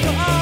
อย่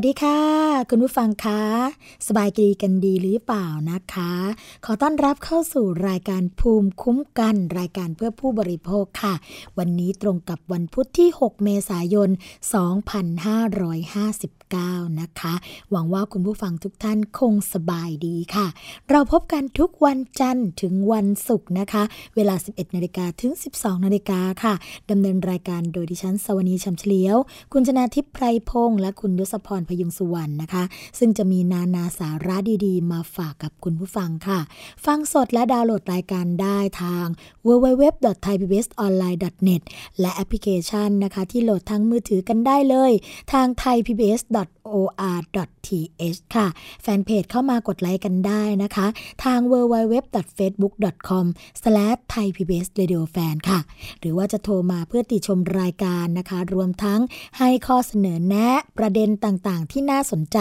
วัสดีค่ะ คุณผู้ฟังคะสบายดีกันดีหรือเปล่านะคะ ขอต้อนรับเข้าสู่รายการภูมิคุ้มกัน รายการเพื่อผู้บริโภคค่ะ วันนี้ตรงกับวันพุธที่ 6 เมษายน 2550 2559นะคะ หวังว่าคุณผู้ฟังทุกท่านคงสบายดีค่ะ เราพบกันทุกวันจันทร์ถึงวันศุกร์นะคะ เวลา 11นาฬิกาถึง 12นาฬิกาค่ะดำเนินรายการโดยดิฉันสวนีชัมเฉลียว คุณชนาทิพย์ไพรพงษ์และคุณยศพรพยุงสุวรรณนะคะ ซึ่งจะมีนานาสาระดีๆ มาฝากกับคุณผู้ฟังค่ะ ฟังสดและดาวน์โหลดรายการได้ทาง www.thaipbsonline.net และแอปพลิเคชันนะคะ ที่โหลดทั้งมือถือกันได้เลย ทาง www.or.th ค่ะ แฟนเพจเข้ามากดไลค์กันได้นะคะ ทาง www.facebook.com/thaipbsradiofan ค่ะ หรือว่าจะโทรมาเพื่อติชมรายการนะคะ รวมทั้งให้ข้อเสนอแนะประเด็นต่างๆ ที่น่าสนใจ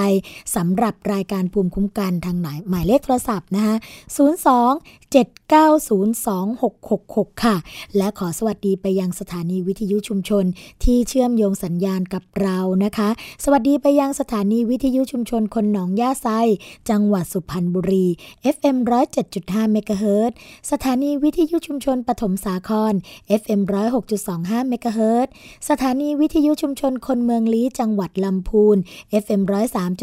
สำหรับรายการภูมิคุ้มกันทางไหนหมายเลขโทรศัพท์นะคะ 02 7902666 ค่ะ และขอสวัสดีไปยังสถานีวิทยุชุมชน ที่เชื่อมโยงสัญญาณกับเรานะคะ สวัสดีไปยังสถานีวิทยุชุมชนคนหนองย่าไซ จังหวัดสุพรรณบุรี FM 107.5เมกะเฮิรตสถานีวิทยุชุมชนปฐมสาคร FM 106.25เมกะเฮิรตสถานีวิทยุชุมชนคนเมืองลี้จังหวัดลำพูน FM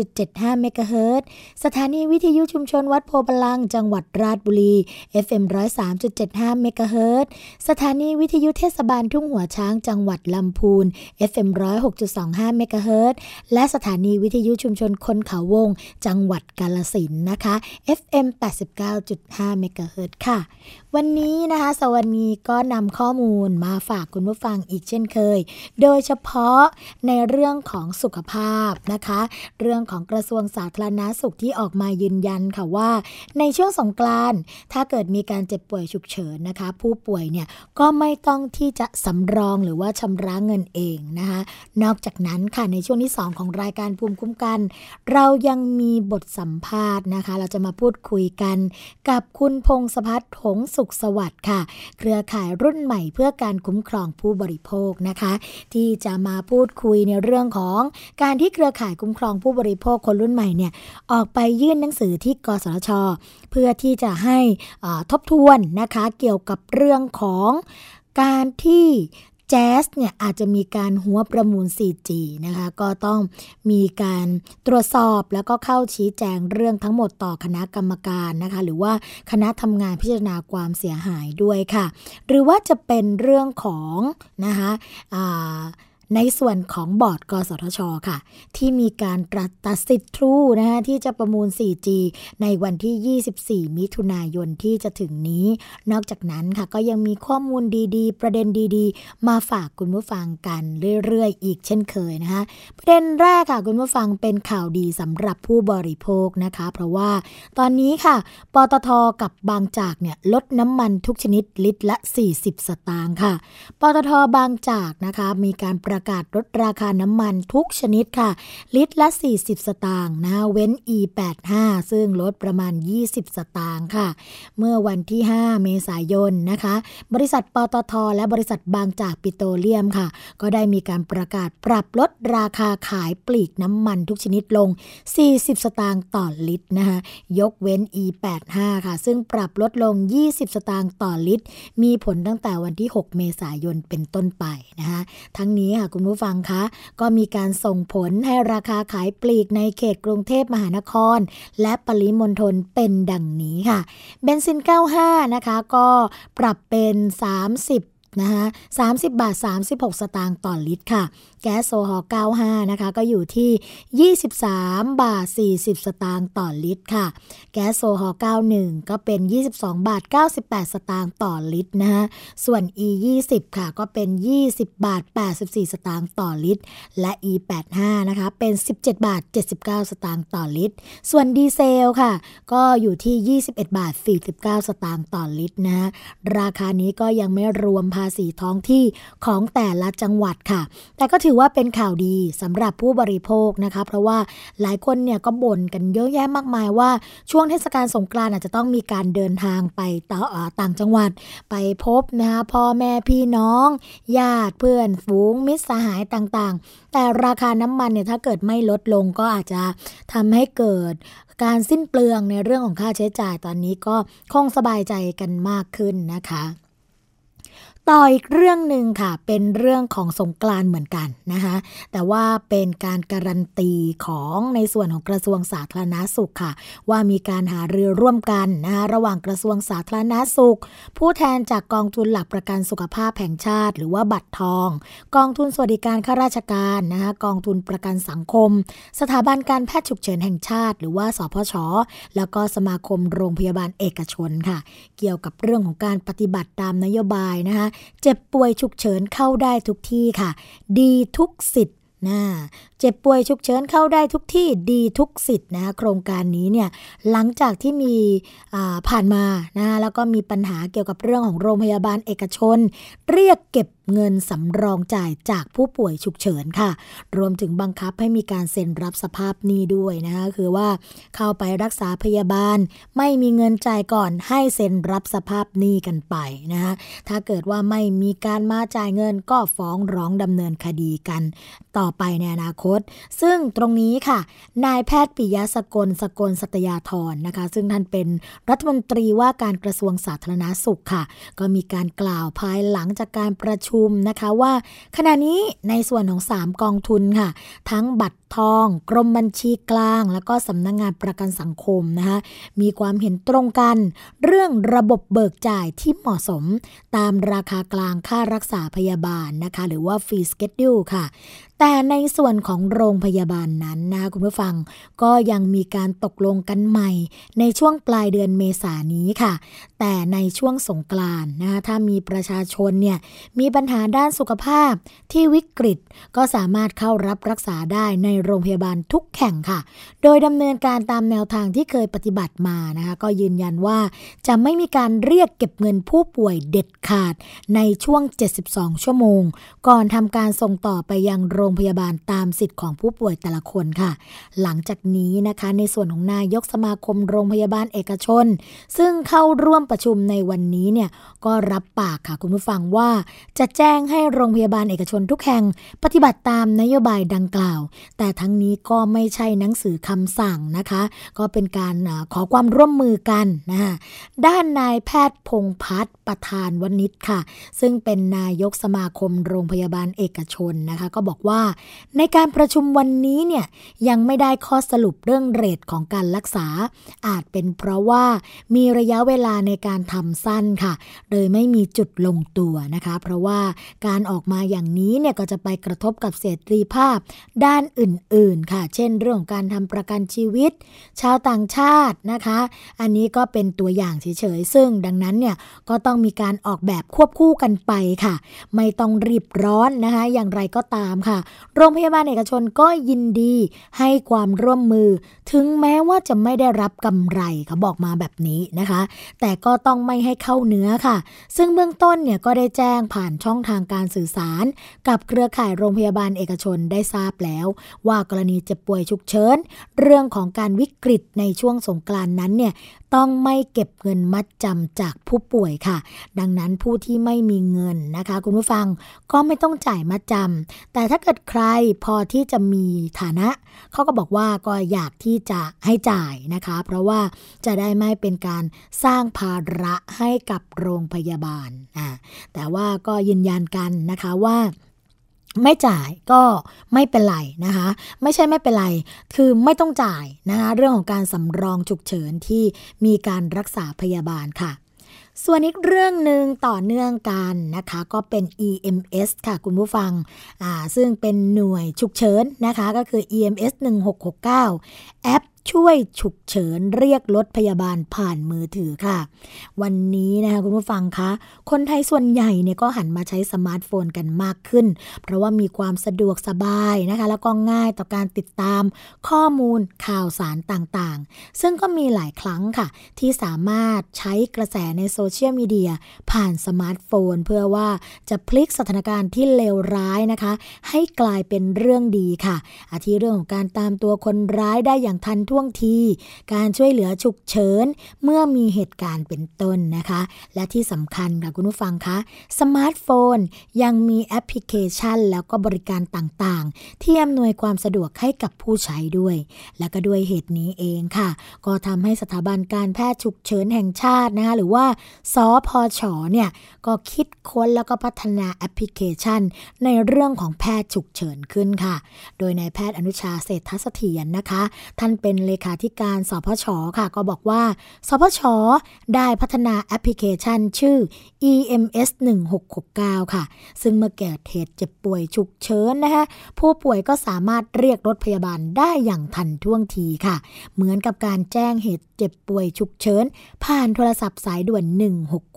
103.75เมกะเฮิรตสถานีวิทยุชุมชนวัดโพบาลัง จังหวัดราชบุรี FM 103.75เมกะเฮิรตสถานีวิทยุเทศบาลทุ่งหัวช้างจังหวัดลำพูน FM 106.25เมกะเฮิรตและสสถานีวิทยุชุมชนคนเขาวง จังหวัดกาลสินนะคะ FM 89.5เมกะเฮิรตค่ะ วันนี้นะคะ สวนีก็นำข้อมูลมาฝากคุณผู้ฟังอีกเช่นเคย โดยเฉพาะในเรื่องของสุขภาพนะคะ เรื่องของกระทรวงสาธารณาสุขที่ออกมายืนยันค่ะว่า ในช่วงสงกรานต์ถ้าเกิดมีการเจ็บป่วยฉุกเฉินนะคะ ผู้ป่วยเนี่ยก็ไม่ต้องที่จะสำรองหรือว่าชำระเงินเองนะคะ นอกจากนั้นค่ะในช่วงที่ 2 ของรายการภูมิคุ้มกัน เรายังมีบทสัมภาษณ์นะคะ เราจะมาพูดคุยกันกับคุณพงศพัฒน์หงสุขสวัสดิ์ค่ะ เครือข่ายรุ่นใหม่เพื่อการคุ้มครองผู้บริโภคนะคะ ที่จะมาพูดคุยในเรื่องของการที่เครือข่ายคุ้มครองผู้บริโภคคนรุ่นใหม่เนี่ยออกไปยื่นหนังสือที่กสทช เพื่อที่จะให้ทบทวนนะคะเกี่ยวกับเรื่องของการที่ จ๊สเนี่ยอาจจะมีการหัวประมูล 4G นะคะก็ต้องมีการตรวจสอบแล้วก็เข้าชี้แจงเรื่องทั้งหมดต่อคณะกรรมการนะคะหรือว่าคณะทำงานพิจารณาความเสียหายด้วยค่ะ หรือว่าจะเป็นเรื่องของนะคะอ่า ในส่วนของบอร์ดกสทช ค่ะ ที่มีการตรัสตัดสิทธิ์ทรูนะคะที่จะประมูล 4G ในวันที่ 24 มิถุนายนที่จะถึงนี้ นอกจากนั้นค่ะก็ยังมีข้อมูลดีๆ ประเด็นดีๆ มาฝากคุณผู้ฟังกันเรื่อยๆ อีกเช่นเคยนะคะประเด็นแรกค่ะคุณผู้ฟังเป็นข่าวดีสำหรับผู้บริโภคนะคะ เพราะว่าตอนนี้ค่ะปตทกับบางจากเนี่ยลดน้ำมันทุกชนิดลิตรละ 40 สตางค์ค่ะปตทบางจากนะคะมีการประประกาศลดราคาน้ำมันทุกชนิดค่ะ ลิตรละ 40 สตางค์นะเว้น E85 ซึ่งลดประมาณ 20 สตางค์ค่ะ เมื่อวันที่ 5 เมษายนนะคะ บริษัทปตท และบริษัทบางจากปิโตรเลียมค่ะ ก็ได้มีการประกาศปรับลดราคาขายปลีกน้ำมันทุกชนิดลง 40 สตางค์ต่อลิตรนะคะยกเว้น E85 ค่ะ ซึ่งปรับลดลง 20 สตางค์ต่อลิตร มีผลตั้งแต่วันที่ 6 เมษายนเป็นต้นไปนะคะทั้งนี้ค่ะคุณผู้ฟังคะก็มีการส่งผลให้ราคาขายปลีกในเขตกรุงเทพมหานคร และปริมณฑลเป็นดังนี้ค่ะเบนซิน 95 นะคะ ก็ปรับเป็น 30นะคะ30 บาท 36 สตางค์ต่อลิตรค่ะ แก๊สโซฮอล์95 นะคะ ก็อยู่ที่ 23 บาท 40 สตางค์ต่อลิตรค่ะ แก๊สโซฮอล์91 ก็เป็น 22 บาท 98 สตางค์ต่อลิตรนะคะส่วน E 20ค่ะ ก็เป็น 20 บาท 84 สตางค์ต่อลิตร และ E 85นะคะ เป็น 17 บาท 79 สตางค์ต่อลิตร ส่วนดีเซลค่ะ ก็อยู่ที่ 21 บาท 49 สตางค์ต่อลิตรนะะราคานี้ก็ยังไม่รวมภาษีท้องที่ของแต่ละจังหวัดค่ะ แต่ก็ถือว่าเป็นข่าวดีสำหรับผู้บริโภคนะคะ เพราะว่าหลายคนเนี่ยก็บ่นกันเยอะแยะมากมายว่าช่วงเทศกาลสงกรานต์อาจจะต้องมีการเดินทางไปต่อต่างจังหวัดไปพบนะคะพ่อแม่พี่น้อง ญาติเพื่อนฝูงมิตรสหายต่างๆ แต่ราคาน้ำมันเนี่ยถ้าเกิดไม่ลดลงก็อาจจะทำให้เกิดการสิ้นเปลืองในเรื่องของค่าใช้จ่ายตอนนี้ก็คงสบายใจกันมากขึ้นนะคะ ต่ออีกเรื่องหนึ่งค่ะ เป็นเรื่องของสงกรานเหมือนกันนะคะแต่ว่าเป็นการการันตีของในส่วนของกระทรวงสาธารณาสุขค่ะ ว่ามีการหารือร่วมกันนะคะระหว่างกระทรวงสาธารณาสุข ผู้แทนจากกองทุนหลักประกันสุขภาพแห่งชาติ หรือว่าบัตรทอง กองทุนสวัสดิการข้าราชการนะคะกองทุนประกันสังคม สถาบันการแพทย์ฉุกเฉินแห่งชาติ หรือว่าสพช แล้วก็สมาคมโรงพยาบาลเอกชนค่ะ เกี่ยวกับเรื่องของการปฏิบัติตามนโยบายนะคะเจ็บป่วยฉุกเฉินเข้าได้ทุกที่ค่ะ ดีทุกสิทธิ์นะ จ็บป่วยฉุกเฉินเข้าได้ทุกที่ดีทุกสิทธิ์นะโครงการนี้เนี่ยหลังจากที่มีผ่านมานะแล้วก็มีปัญหาเกี่ยวกับเรื่องของโรงพยาบาลเอกชน เรียกเก็บเงินสำรองจ่ายจากผู้ป่วยฉุกเฉินค่ะ รวมถึงบังคับให้มีการเซ็นรับสภาพหนี้ด้วยนะคะคือว่าเข้าไปรักษาพยาบาล ไม่มีเงินจ่ายก่อนให้เซ็นรับสภาพหนี้กันไปนะคะถ้าเกิดว่าไม่มีการมาจ่ายเงินก็ฟ้องร้องดำเนินคดีกัน ต่อไปในอนาคตซึ่งตรงนี้ค่ะ นายแพทย์ปิยะสกลสกลสัตยาธรนะคะ ซึ่งท่านเป็นรัฐมนตรีว่าการกระทรวงสาธารณาสุขค่ะ ก็มีการกล่าวภายหลังจากการประชุมนะคะว่า ขณะนี้ในส่วนของ 3 กองทุนค่ะ ทั้งบัตร ทอง กรมบัญชีกลาง แล้วก็สำนักงงานประกันสังคมนะคะมีความเห็นตรงกัน เรื่องระบบเบิกจ่ายที่เหมาะสม ตามราคากลางค่ารักษาพยาบาลนะคะ หรือว่าฟรีสเกตดิลค่ะ แต่ในส่วนของโรงพยาบาลนั้นนะคุณผู้ฟังก็ยังมีการตกลงกันใหม่ ในช่วงปลายเดือนเมษายนนี้ค่ะ แต่ในช่วงสงกรานนะคะถ้ามีประชาชนเนี่ยมีปัญหาด้านสุขภาพที่วิกฤตก็สามารถเข้ารับรักษาได้ในโรงพยาบาลทุกแห่งค่ะ โดยดำเนินการตามแนวทางที่เคยปฏิบัติมานะคะก็ยืนยันว่าจะไม่มีการเรียกเก็บเงินผู้ป่วยเด็ดขาดในช่วง 72 ชั่วโมง ก่อนทำการส่งต่อไปยังโรงพยาบาลตามสิทธิ์ของผู้ป่วยแต่ละคนค่ะ หลังจากนี้นะคะในส่วนของนายกสมาคมโรงพยาบาลเอกชน ซึ่งเข้าร่วมประชุมในวันนี้เนี่ยก็รับปากค่ะคุณผู้ฟังว่า จะแจ้งให้โรงพยาบาลเอกชนทุกแห่งปฏิบัติตามนโยบายดังกล่าว แต่แต่ทั้งนี้ก็ไม่ใช่หนังสือคำสั่งนะคะ ก็เป็นการขอความร่วมมือกันนะด้านนายแพทย์พงพัฒน์ประธานวณิชค่ะ ซึ่งเป็นนายกสมาคมโรงพยาบาลเอกชนนะคะ ก็บอกว่า ในการประชุมวันนี้เนี่ยยังไม่ได้ข้อสรุปเรื่องเรทของการรักษา อาจเป็นเพราะว่ามีระยะเวลาในการทำสั้นค่ะ โดยไม่มีจุดลงตัวนะคะ เพราะว่าการออกมาอย่างนี้เนี่ยก็จะไปกระทบกับเสรีภาพด้านอื่นๆ ค่ะ เช่นเรื่องการทำประกันชีวิต ชาวต่างชาตินะคะ อันนี้ก็เป็นตัวอย่างเฉย ๆ ซึ่งดังนั้นเนี่ยก็ต้องมีการออกแบบควบคู่กันไปค่ะ ไม่ต้องรีบร้อนนะคะ อย่างไรก็ตามค่ะ โรงพยาบาลเอกชนก็ยินดีให้ความร่วมมือ ถึงแม้ว่าจะไม่ได้รับกำไรเขาบอกมาแบบนี้นะคะ แต่ก็ต้องไม่ให้เข้าเนื้อค่ะ ซึ่งเบื้องต้นเนี่ยก็ได้แจ้งผ่านช่องทางการสื่อสาร กับเครือข่ายโรงพยาบาลเอกชนได้ทราบแล้วว่ากรณีเจ็บป่วยฉุกเฉินเรื่องของการวิกฤตในช่วงสงกรานนั้นเนี่ยต้องไม่เก็บเงินมัดจำจากผู้ป่วยค่ะ ดังนั้นผู้ที่ไม่มีเงินนะคะ คุณผู้ฟังก็ไม่ต้องจ่ายมัดจำแต่ถ้าเกิดใครพอที่จะมีฐานะเขาก็บอกว่าก็อยากที่จะให้จ่ายนะคะ เพราะว่าจะได้ไม่เป็นการสร้างภาระให้กับโรงพยาบาลอ่าแต่ว่าก็ยืนยันกันนะคะว่า ไม่จ่ายก็ไม่เป็นไรนะคะ ไม่ใช่ไม่เป็นไร คือไม่ต้องจ่ายนะคะเรื่องของการสำรองฉุกเฉินที่มีการรักษาพยาบาลค่ะ ส่วนอีกเรื่องหนึ่งต่อเนื่องกันนะคะ ก็เป็น EMS ค่ะคุณผู้ฟังอ่าซึ่งเป็นหน่วยฉุกเฉินนะคะ ก็คือ EMS 1669แอป ช่วยฉุกเฉินเรียกรถพยาบาลผ่านมือถือค่ะ วันนี้นะคะคุณผู้ฟังคะคนไทยส่วนใหญ่เนี่ยก็หันมาใช้สมาร์ทโฟนกันมากขึ้น เพราะว่ามีความสะดวกสบายนะคะ แล้วก็ง่ายต่อการติดตามข้อมูลข่าวสารต่างๆ ซึ่งก็มีหลายครั้งค่ะ ที่สามารถใช้กระแสในโซเชียลมีเดียผ่านสมาร์ทโฟน เพื่อว่าจะพลิกสถานการณ์ที่เลวร้ายนะคะ ให้กลายเป็นเรื่องดีค่ะ อาทิเรื่องของการตามตัวคนร้ายได้อย่างทันท่ท่วงที การช่วยเหลือฉุกเฉินเมื่อมีเหตุการณ์เป็นต้นนะคะ และที่สำคัญค่ะคุณผู้ฟังคะสมาร์ทโฟนยังมีแอปพลิเคชัน แล้วก็บริการต่างๆ ที่อำนวยความสะดวกให้กับผู้ใช้ด้วย และก็ด้วยเหตุนี้เองค่ะ ก็ทำให้สถาบันการแพทย์ฉุกเฉินแห่งชาตินะคะหรือว่าสอพอชอเนี่ยก็คิดค้นแล้วก็พัฒนาแอปพลิเคชัน ในเรื่องของแพทย์ฉุกเฉินขึ้นค่ะ โดยนายแพทย์อนุชาเศรษฐเสถียรนะคะ ท่านเป็นเลขาธิการสพชค่ะ ก็บอกว่า สพชได้พัฒนาแอปพลิเคชันชื่อ EMS 1669 ค่ะ ซึ่งเมื่อเกิดเหตุเจ็บป่วยฉุกเฉินนะคะผู้ป่วยก็สามารถเรียกรถพยาบาลได้อย่างทันท่วงทีค่ะ เหมือนกับการแจ้งเหตุเจ็บป่วยฉุกเฉิน ผ่านโทรศัพท์สายด่วน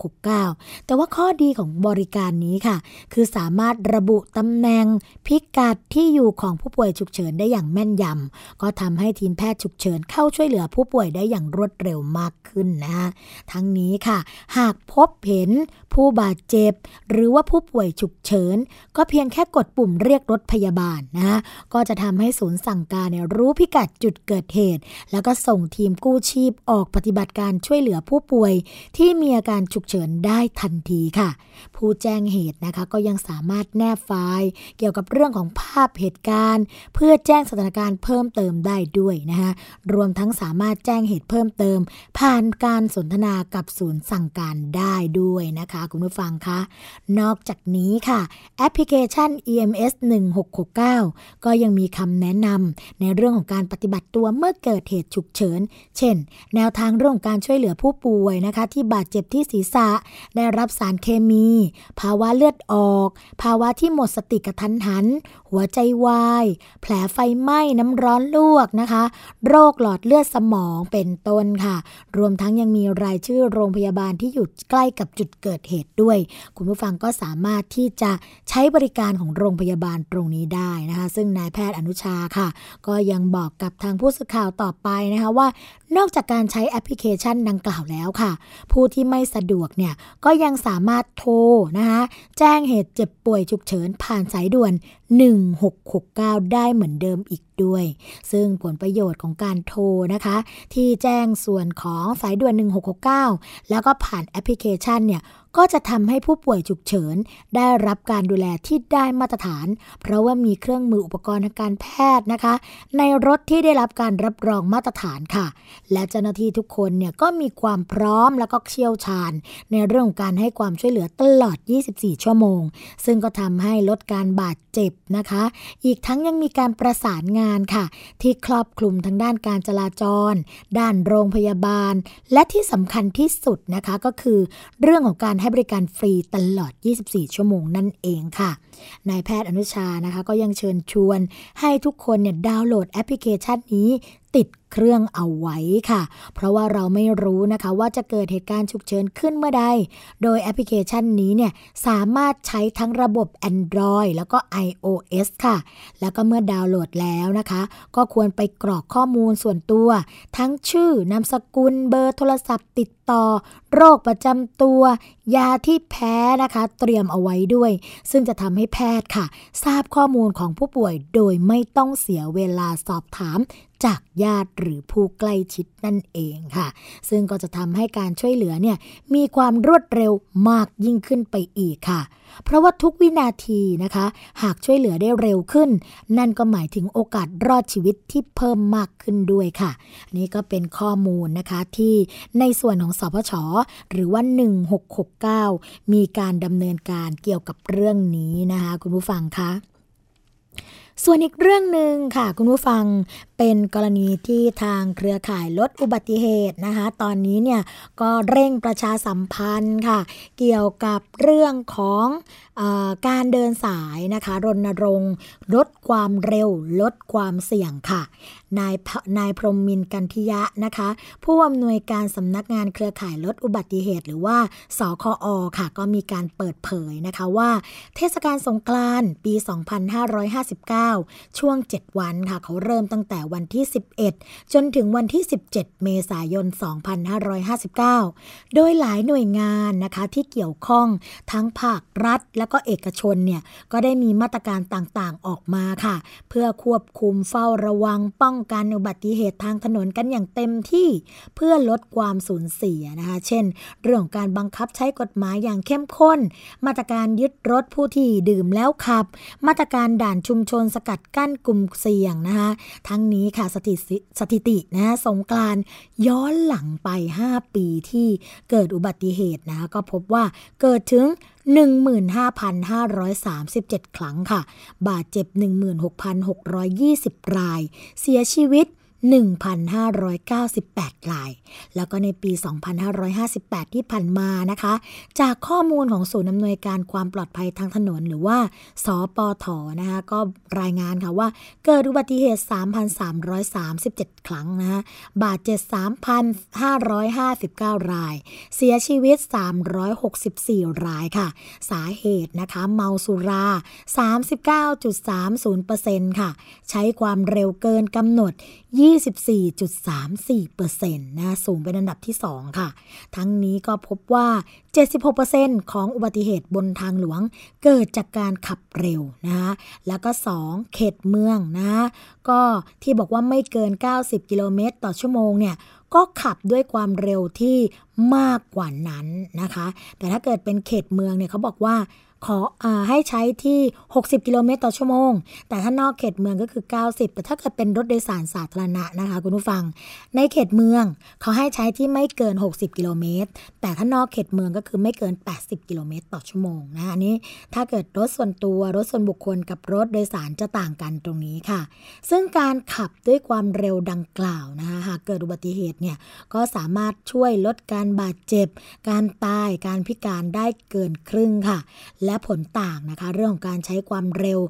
1669 แต่ว่าข้อดีของบริการนี้ค่ะ คือสามารถระบุตำแหน่งพิกัดที่อยู่ของผู้ป่วยฉุกเฉินได้อย่างแม่นยำ ก็ทำให้ทีมแพทย์ฉุกเฉินเข้าช่วยเหลือผู้ป่วยได้อย่างรวดเร็วมากขึ้นนะคะทั้งนี้ค่ะ หากพบเห็นผู้บาดเจ็บ หรือว่าผู้ป่วยฉุกเฉิน ก็เพียงแค่กดปุ่มเรียกรถพยาบาลนะก็จะทำให้ศูนย์สั่งการรู้พิกัดจุดเกิดเหตุ แล้วก็ส่งทีมกู้ชีพออกปฏิบัติการช่วยเหลือผู้ป่วยที่มีอาการฉุกเฉินได้ทันทีค่ะ ผู้แจ้งเหตุนะคะก็ยังสามารถแนบไฟล์เกี่ยวกับเรื่องของภาพเหตุการณ์ เพื่อแจ้งสถานการณ์เพิ่มเติมได้ด้วยนะคะรวมทั้งสามารถแจ้งเหตุเพิ่มเติม ผ่านการสนทนากับศูนย์สั่งการได้ด้วยนะคะคุณผู้ฟังคะนอกจากนี้ค่ะ แอปพลิเคชัน EMS 1669 ก็ยังมีคำแนะนำในเรื่องของการปฏิบัติตัวเมื่อเกิดเหตุฉุกเฉิน เช่นแนวทางเรื่องการช่วยเหลือผู้ป่วยนะคะ ที่บาดเจ็บที่ศีรษะ ได้รับสารเคมี ภาวะเลือดออก ภาวะที่หมดสติกระทันหัน หัวใจวาย แผลไฟไหม้น้ำร้อนลวกนะคะ โรคหลอดเลือดสมองเป็นต้นค่ะ รวมทั้งยังมีรายชื่อโรงพยาบาลที่อยู่ใกล้กับจุดเกิดเหตุด้วย คุณผู้ฟังก็สามารถที่จะใช้บริการของโรงพยาบาลตรงนี้ได้นะคะ ซึ่งนายแพทย์อนุชาค่ะ ก็ยังบอกกับทางผู้สื่อข่าวต่อไปนะคะว่า นอกจากการใช้แอปพลิเคชันดังกล่าวแล้วค่ะ ผู้ที่ไม่สะดวกเนี่ยก็ยังสามารถโทรนะคะแจ้งเหตุเจ็บป่วยฉุกเฉินผ่านสายด่วน 1669 ได้เหมือนเดิมอีกด้วย ซึ่งผลประโยชน์ของการโทรนะคะ ที่แจ้งส่วนของสายด่วน 1669 แล้วก็ผ่านแอปพลิเคชันเนี่ยก็จะทำให้ผู้ป่วยฉุกเฉิน ได้รับการดูแลที่ได้มาตรฐาน เพราะว่ามีเครื่องมืออุปกรณ์ทางการแพทย์นะคะ ในรถที่ได้รับการรับรองมาตรฐานค่ะ และเจ้าหน้าที่ทุกคนเนี่ยก็มีความพร้อมแล้วก็เชี่ยวชาญ ในเรื่องการให้ความช่วยเหลือตลอด 24 ชั่วโมง ซึ่งก็ทำให้ลดการบาดเจ็บนะคะ อีกทั้งยังมีการประสานงานค่ะ ที่ครอบคลุมทั้งด้านการจราจร ด้านโรงพยาบาล และที่สำคัญที่สุดนะคะก็คือเรื่องของการให้บริการฟรีตลอด 24 ชั่วโมงนั่นเองค่ะนายแพทย์อนุชานะคะก็ยังเชิญชวนให้ทุกคนเนี่ยดาวน์โหลดแอปพลิเคชันนี้ติด เครื่องเอาไว้ค่ะ เพราะว่าเราไม่รู้นะคะว่าจะเกิดเหตุการณ์ฉุกเฉินขึ้นเมื่อใด โดยแอปพลิเคชันนี้เนี่ยสามารถใช้ทั้งระบบ Android แล้วก็ iOS ค่ะ แล้วก็เมื่อดาวน์โหลดแล้วนะคะ ก็ควรไปกรอกข้อมูลส่วนตัว ทั้งชื่อนามสกุลเบอร์โทรศัพท์ติดต่อ โรคประจำตัว ยาที่แพ้นะคะเตรียมเอาไว้ด้วย ซึ่งจะทำให้แพทย์ค่ะ ทราบข้อมูลของผู้ป่วยโดยไม่ต้องเสียเวลาสอบถามจากญาติหรือผู้ใกล้ชิดนั่นเองค่ะ ซึ่งก็จะทำให้การช่วยเหลือเนี่ยมีความรวดเร็วมากยิ่งขึ้นไปอีกค่ะ เพราะว่าทุกวินาทีนะคะ หากช่วยเหลือได้เร็วขึ้น นั่นก็หมายถึงโอกาสรอดชีวิตที่เพิ่มมากขึ้นด้วยค่ะ นี่ก็เป็นข้อมูลนะคะที่ในส่วนของสพชหรือว่า -19 มีการดำเนินการเกี่ยวกับเรื่องนี้นะคะคุณผู้ฟังคะส่วนอีกเรื่องหนึ่งค่ะ คุณผู้ฟังเป็นกรณีที่ทางเครือข่ายลดอุบัติเหตุนะคะ ตอนนี้เนี่ยก็เร่งประชาสัมพันธ์ค่ะ เกี่ยวกับเรื่องของ การเดินสายนะคะรณรงค์ลดความเร็ว ลดความเสี่ยงค่ะ นายนายพรหมมินกันทิยะนะคะ ผู้อำนวยการสำนักงานเครือข่ายลดอุบัติเหตุ หรือว่าสคอค่ะ ก็มีการเปิดเผยนะคะว่า เทศกาลสงกรานต์ปี 2559 ช่วง 7 วันค่ะ เขาเริ่มตั้งแต่วันที่ 11 จนถึงวันที่ 17 เมษายน 2559 โดยหลายหน่วยงานนะคะที่เกี่ยวข้องทั้งภาครัฐและก็เอกชนเนี่ยก็ได้มีมาตรการต่างๆออกมาค่ะ เพื่อควบคุมเฝ้าระวังป้องกันอุบัติเหตุทางถนนกันอย่างเต็มที่ เพื่อลดความสูญเสียนะคะ เช่น เรื่องการบังคับใช้กฎหมายอย่างเข้มข้น มาตรการยึดรถผู้ที่ดื่มแล้วขับ มาตรการด่านชุมชนสกัดกั้นกลุ่มเสี่ยงนะคะทั้งนี้ค่ะสถิติสถิตินะสงกรานย้อนหลังไป 5 ปีที่เกิดอุบัติเหตุนะคะก็พบว่าเกิดถึง 15,537 ครั้งค่ะ บาดเจ็บ 16,620 ราย เสียชีวิต 1,598 ราย แล้วก็ในปี 2558 ที่ผ่านมานะคะ จากข้อมูลของศูนย์อำนวยการความปลอดภัยทางถนน หรือว่า สปทนะคะก็รายงานค่ะว่าเกิดอุบัติเหตุ 3,337 ครั้งนะคะบาดเจ็บ 3,559 ราย เสียชีวิต 364 รายค่ะ สาเหตุนะคะเมาสุรา 39.30%ค่ะ ใช้ความเร็วเกินกำหนด24.34%นะสูงเป็นอันดับที่ 2 ค่ะ ทั้งนี้ก็พบว่า 76%ของอุบัติเหตุบนทางหลวงเกิดจากการขับเร็วนะคะแล้วก็ 2 เขตเมืองนะ ก็ที่บอกว่าไม่เกิน 90 กิโลเมตรต่อชั่วโมงเนี่ยก็ขับด้วยความเร็วที่มากกว่านั้นนะคะ แต่ถ้าเกิดเป็นเขตเมืองเนี่ยเขาบอกว่า ขออให้ใช้ที่ 60 กิโลเมตรต่อชั่วโมง แต่ถ้านอกเขตเมืองก็คือ 90 แต่ถ้าเกิดเป็นรถโดยสารสาธารณะนะคะคุณผู้ฟัง ในเขตเมืองเขาให้ใช้ที่ไม่เกิน 60 กิโลเมตร แต่ถ้านอกเขตเมืองก็คือไม่เกิน 80 กิโลเมตรต่อชั่วโมงนะอันนี้ถ้าเกิดรถส่วนตัวรถส่วนบุคคลกับรถโดยสารจะต่างกันตรงนี้ค่ะ ซึ่งการขับด้วยความเร็วดังกล่าวนะคะหากเกิดอุบัติเหตุเนี่ยก็สามารถช่วยลดการบาดเจ็บ การตายการพิการได้เกินครึ่งค่ะและผลต่างนะคะ เรื่องของการใช้ความเร็ว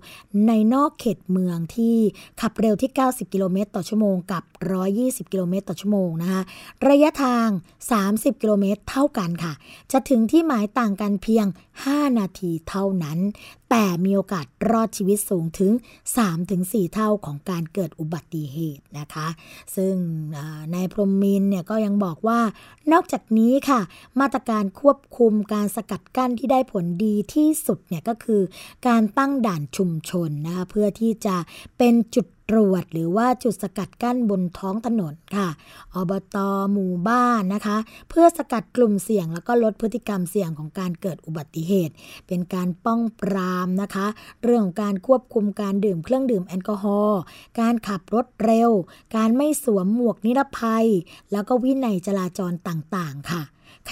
ในนอกเขตเมืองที่ขับเร็วที่ 90 กิโลเมตรต่อชั่วโมงกับ 120 กิโลเมตรต่อชั่วโมงนะคะระยะทาง 30 กิโลเมตรเท่ากันค่ะ จะถึงที่หมายต่างกันเพียง 5 นาทีเท่านั้น แต่มีโอกาสรอดชีวิตสูงถึง 3-4 เท่าของการเกิดอุบัติเหตุนะคะ ซึ่งนายพรหมินเนี่ยก็ยังบอกว่านอกจากนี้ค่ะ มาตรการควบคุมการสกัดกั้นที่ได้ผลดีที่ที่สุดเนี่ยก็คือการตั้งด่านชุมชนนะคะเพื่อที่จะเป็นจุดตรวจหรือว่าจุดสกัดกั้นบนท้องถนนค่ะอบตหมู่บ้านนะคะ เพื่อสกัดกลุ่มเสี่ยงแล้วก็ลดพฤติกรรมเสี่ยงของการเกิดอุบัติเหตุ เป็นการป้องปรามนะคะ เรื่องของการควบคุมการดื่มเครื่องดื่มแอลกอฮอล์การขับรถเร็ว การไม่สวมหมวกนิรภัย แล้วก็วินัยจราจรต่างๆ ค่ะ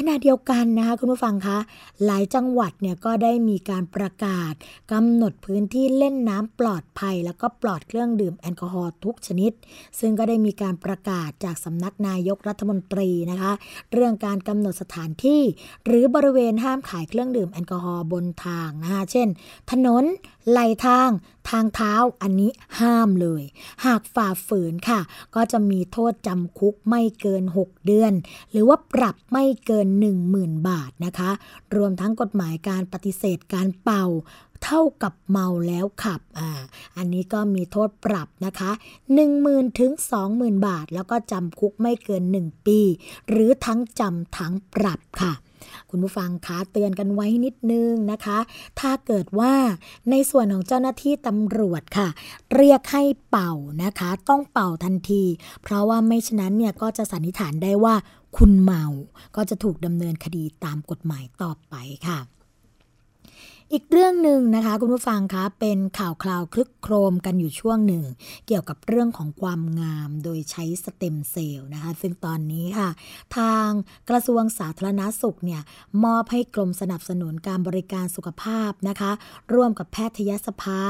ขณะเดียวกันนะคะคุณผู้ฟังคะหลายจังหวัดเนี่ยก็ได้มีการประกาศกำหนดพื้นที่เล่นน้ำปลอดภัย แล้วก็ปลอดเครื่องดื่มแอลกอฮอล์ทุกชนิด ซึ่งก็ได้มีการประกาศจากสำนักนายกรัฐมนตรีนะคะ เรื่องการกำหนดสถานที่ หรือบริเวณห้ามขายเครื่องดื่มแอลกอฮอล์บนทางนะคะเช่น ถนน ไหลทางทางเท้าอันนี้ห้ามเลย หากฝ่าฝืนค่ะ ก็จะมีโทษจำคุกไม่เกิน 6 เดือน หรือว่าปรับไม่เกิน 10,000 บาทนะคะ รวมทั้งกฎหมายการปฏิเสธการเป่าเท่ากับเมาแล้วขับ อ่า อันนี้ก็มีโทษปรับนะคะ 10,000ถึง20,000 บาท แล้วก็จำคุกไม่เกิน 1 ปี หรือทั้งจำทั้งปรับค่ะ คุณผู้ฟังคะเตือนกันไว้นิดนึงนะคะ ถ้าเกิดว่าในส่วนของเจ้าหน้าที่ตำรวจค่ะ เรียกให้เป่านะคะ ต้องเป่าทันที เพราะว่าไม่ฉะนั้นเนี่ยก็จะสันนิษฐานได้ว่าคุณเมา ก็จะถูกดำเนินคดีตามกฎหมายต่อไปค่ะ อีกเรื่องหนึ่งนะคะคุณผู้ฟังคะเป็นข่าวคราวคลึกโครมกันอยู่ช่วงหนึ่ง เกี่ยวกับเรื่องของความงามโดยใช้สเต็มเซลล์นะคะ ซึ่งตอนนี้ค่ะ ทางกระทรวงสาธารณาสุขเนี่ยมอบให้กรมสนับสนุนการบริการสุขภาพนะคะ ร่วมกับแพทยสภา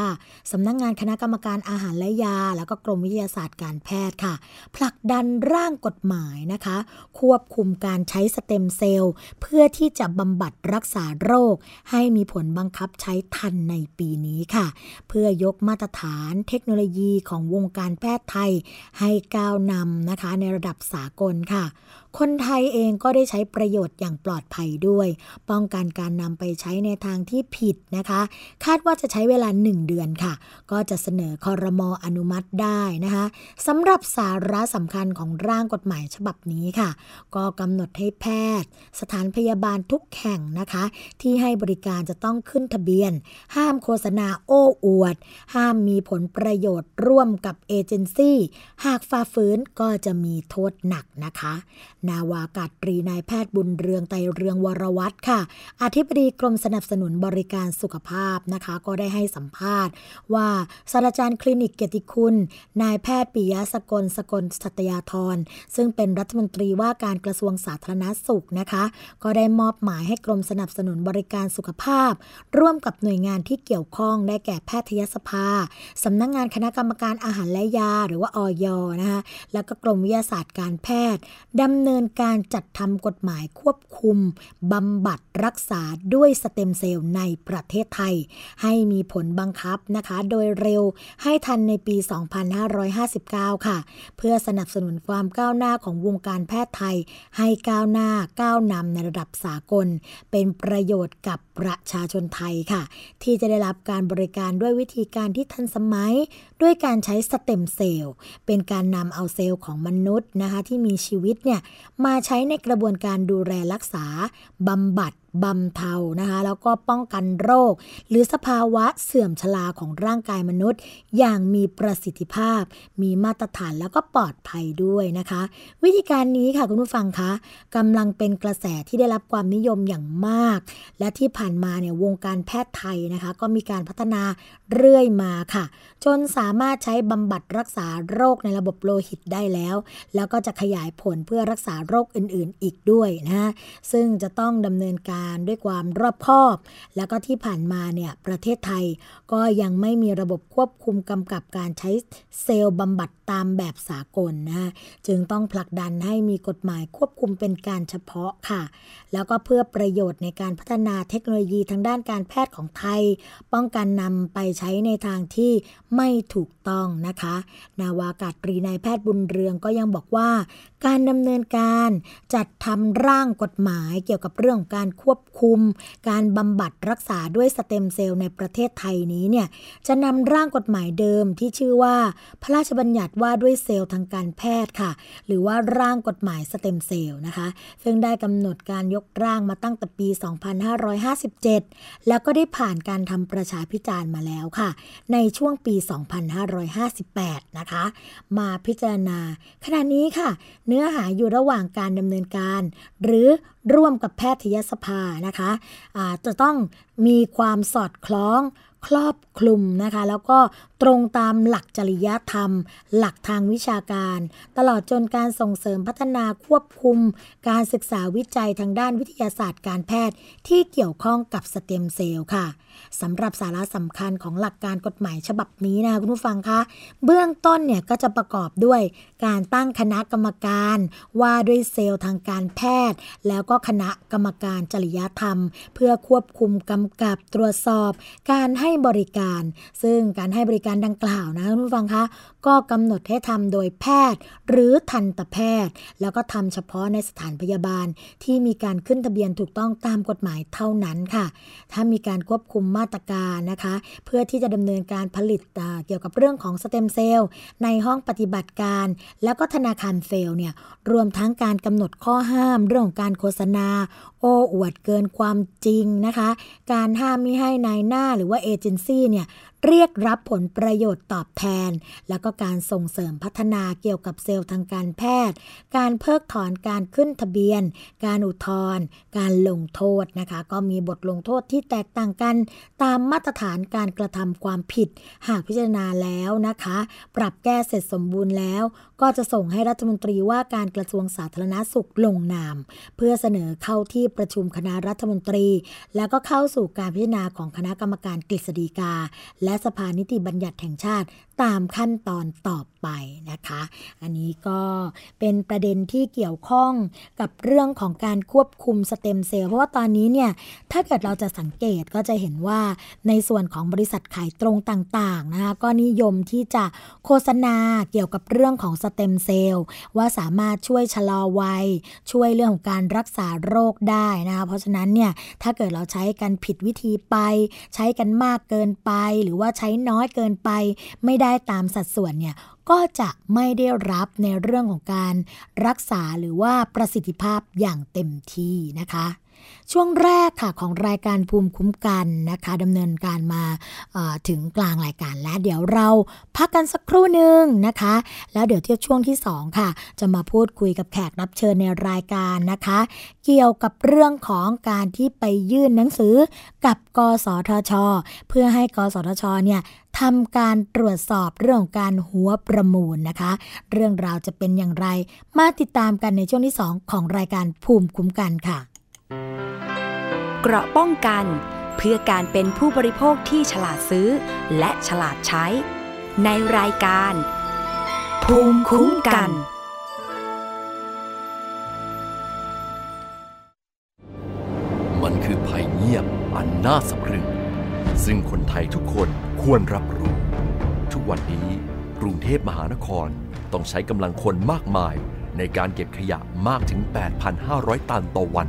สำนักงงานคณะกรรมการอาหารและยา แล้วก็กรมวิทยาศาสตร์การแพทย์ค่ะ ผลักดันร่างกฎหมายนะคะ ควบคุมการใช้สเต็มเซลล์เพื่อที่จะบำบัดรักษาโรคให้มีผลบังคับใช้ทันในปีนี้ค่ะ เพื่อยกมาตรฐานเทคโนโลยีของวงการแพทย์ไทยให้ก้าวนำนะคะในระดับสากลค่ะ คนไทยเองก็ได้ใช้ประโยชน์อย่างปลอดภัยด้วย ป้องกันการนำไปใช้ในทางที่ผิดนะคะ คาดว่าจะใช้เวลา 1 เดือนค่ะ ก็จะเสนอคอรมออนุมัติได้นะคะสำหรับสาระสำคัญของร่างกฎหมายฉบับนี้ค่ะ ก็กำหนดให้แพทย์ สถานพยาบาลทุกแห่งนะคะ ที่ให้บริการจะต้องขึ้นทะเบียน ห้ามโฆษณาโอ้อวด ห้ามมีผลประโยชน์ร่วมกับเอเจนซี่ หากฝ่าฝืนก็จะมีโทษหนักนะคะนาวากาศตรีนายแพทย์บุญเรืองไตรเรืองวรวัตรค่ะ อธิบดีกรมสนับสนุนบริการสุขภาพนะคะ ก็ได้ให้สัมภาษณ์ ว่าศาสตราจารย์คลินิกเกียรติคุณ นายแพทย์ปิยะสกลสกลสัตยาธรซึ่งเป็นรัฐมนตรีว่าการกระทรวงสาธารณสุขนะคะ ก็ได้มอบหมายให้กรมสนับสนุนบริการสุขภาพ ร่วมกับหน่วยงานที่เกี่ยวข้องได้แก่แพทยสภาสำนักงงานคณะกรรมการอาหารและยา หรือว่าออยนะคะแล้วก็กรมวิทยาศาสตร์การแพทย์ดำเนินการจัดทำกฎหมายควบคุมบำบัดรักษาด้วยสเต็มเซลล์ในประเทศไทย ให้มีผลบังคับนะคะ โดยเร็วให้ทันในปี 2559 ค่ะ เพื่อสนับสนุนความก้าวหน้าของวงการแพทย์ไทย ให้ก้าวหน้าก้าวนำในระดับสากล เป็นประโยชน์กับประชาชนไทยค่ะ ที่จะได้รับการบริการด้วยวิธีการที่ทันสมัย ด้วยการใช้สเต็มเซลล์เป็นการนำเอาเซลล์ของมนุษย์นะคะที่มีชีวิตเนี่ยมาใช้ในกระบวนการดูแลรักษาบำบัด บำเทานะคะแล้วก็ป้องกันโรค หรือสภาวะเสื่อมชราของร่างกายมนุษย์ อย่างมีประสิทธิภาพ มีมาตรฐานแล้วก็ปลอดภัยด้วยนะคะ วิธีการนี้ค่ะคุณผู้ฟังคะกำลังเป็นกระแสที่ได้รับความนิยมอย่างมาก และที่ผ่านมาเนี่ยวงการแพทย์ไทยนะคะ ก็มีการพัฒนาเรื่อยมาค่ะ จนสามารถใช้บำบัดรักษาโรคในระบบโลหิตได้แล้ว แล้วก็จะขยายผลเพื่อรักษาโรคอื่นๆ อีกด้วยนะซึ่งจะต้องดำเนินการานด้วยความรอบคอบ แล้วก็ที่ผ่านมาเนี่ยประเทศไทยก็ยังไม่มีระบบควบคุมกำกับการใช้เซลล์บำบัด ตามแบบสากลนะจึงต้องผลักดันให้มีกฎหมายควบคุมเป็นการเฉพาะค่ะ แล้วก็เพื่อประโยชน์ในการพัฒนาเทคโนโลยีทางด้านการแพทย์ของไทย ป้องกันนำไปใช้ในทางที่ไม่ถูกต้องนะคะ นาวากาศตรีนายแพทย์บุญเรืองก็ยังบอกว่าการดำเนินการจัดทำร่างกฎหมายเกี่ยวกับเรื่องการควบคุม การบำบัดรักษาด้วยสเต็มเซลล์ในประเทศไทยนี้เนี่ยจะนำร่างกฎหมายเดิมที่ชื่อว่า พระราชบัญญัติว่าด้วยเซลล์ทางการแพทย์ค่ะ หรือว่าร่างกฎหมายสเต็มเซลล์นะคะ ซึ่งได้กำหนดการยกร่างมาตั้งแต่ปี 2557 แล้วก็ได้ผ่านการทำประชาพิจารณ์มาแล้วค่ะ ในช่วงปี 2558 นะคะ มาพิจารณา ขณะนี้ค่ะ เนื้อหาอยู่ระหว่างการดำเนินการ หรือร่วมกับแพทยสภานะคะะจะต้องมีความสอดคล้อง ครอบคลุมนะคะ แล้วก็ตรงตามหลักจริยธรรม หลักทางวิชาการ ตลอดจนการส่งเสริมพัฒนาควบคุม การศึกษาวิจัยทางด้านวิทยาศาสตร์การแพทย์ที่เกี่ยวข้องกับสเต็มเซลล์ค่ะสำหรับสาระสำคัญของหลักการกฎหมายฉบับนี้นะคะคุณผู้ฟังคะ เบื้องต้นเนี่ยก็จะประกอบด้วยการตั้งคณะกรรมการ ว่าด้วยเซลล์ทางการแพทย์ แล้วก็คณะกรรมการจริยธรรม เพื่อควบคุมกำกับตรวจสอบ การให้บริการ ซึ่งการให้บริการดังกล่าวนะคุณผู้ฟังคะก็กำหนดให้ทำโดยแพทย์ หรือทันตแพทย์ แล้วก็ทำเฉพาะในสถานพยาบาล ที่มีการขึ้นทะเบียนถูกต้องตามกฎหมายเท่านั้นค่ะ ถ้ามีการควบคุมมาตรการนะคะ เพื่อที่จะดำเนินการผลิตเกี่ยวกับเรื่องของสเต็มเซลล์ในห้องปฏิบัติการ แล้วก็ธนาคารเซลล์เนี่ยรวมทั้งการกำหนดข้อห้ามเรื่องของการโฆษณา โอ้อวดเกินความจริงนะคะ การห้ามไม่ให้นายหน้าหรือว่าเอเจนซี่เนี่ย เรียกรับผลประโยชน์ตอบแทน แล้วก็การส่งเสริมพัฒนาเกี่ยวกับเซลล์ทางการแพทย์ การเพิกถอนการขึ้นทะเบียน การอุทธรณ์การลงโทษนะคะ ก็มีบทลงโทษที่แตกต่างกันตามมาตรฐานการกระทำความผิด หากพิจารณาแล้วนะคะ ปรับแก้เสร็จสมบูรณ์แล้ว ก็จะส่งให้รัฐมนตรีว่าการกระทรวงสาธารณาสุขลงนาม เพื่อเสนอเข้าที่ประชุมคณะรัฐมนตรี แล้วก็เข้าสู่การพิจารณาของคณะกรรมการกฤษฎีกา และสภานิติบัญญัติแห่งชาติตามขั้นตอนต่อไปนะคะ อันนี้ก็เป็นประเด็นที่เกี่ยวข้องกับเรื่องของการควบคุมสเต็มเซลล์เพราะว่าตอนนี้เนี่ยถ้าเกิดเราจะสังเกตก็จะเห็นว่าในส่วนของบริษัทขายตรงต่างๆนะคะก็นิยมที่จะโฆษณาเกี่ยวกับเรื่องของสเต็มเซลล์ว่าสามารถช่วยชะลอวัย ช่วยเรื่องของการรักษาโรคได้นะคะเพราะฉะนั้นเนี่ยถ้าเกิดเราใช้กันผิดวิธีไป ใช้กันมากเกินไปหรือว่าใช้น้อยเกินไป ไม่ได้ตามสัดส่วนเนี่ยก็จะไม่ได้รับในเรื่องของการรักษาหรือว่าประสิทธิภาพอย่างเต็มที่นะคะ ช่วงแรกค่ะของรายการภูมิคุ้มกันนะคะดำเนินการมาถึงกลางรายการแล้วเดี๋ยวเราพักกันสักครู่หนึ่งนะคะ แล้วเดี๋ยวเที่ยวช่วงที่ 2 ค่ะ จะมาพูดคุยกับแขกรับเชิญในรายการนะคะ เกี่ยวกับเรื่องของการที่ไปยื่นหนังสือกับกสทช เพื่อให้กสทชเนี่ยทำการตรวจสอบเรื่องการหัวประมูลนะคะ เรื่องราวจะเป็นอย่างไร มาติดตามกันในช่วงที่ 2 ของรายการภูมิคุ้มกันค่ะ เกราะป้องกันเพื่อการเป็นผู้บริโภคที่ฉลาดซื้อ และฉลาดใช้ ในรายการ ภูมิคุ้มกัน มันคือภัยเงียบอันน่าสะพรึง ซึ่งคนไทยทุกคนควรรับรู้ ทุกวันนี้กรุงเทพมหานครต้องใช้กำลังคนมากมายในการเก็บขยะมากถึง 8,500 ตันต่อวัน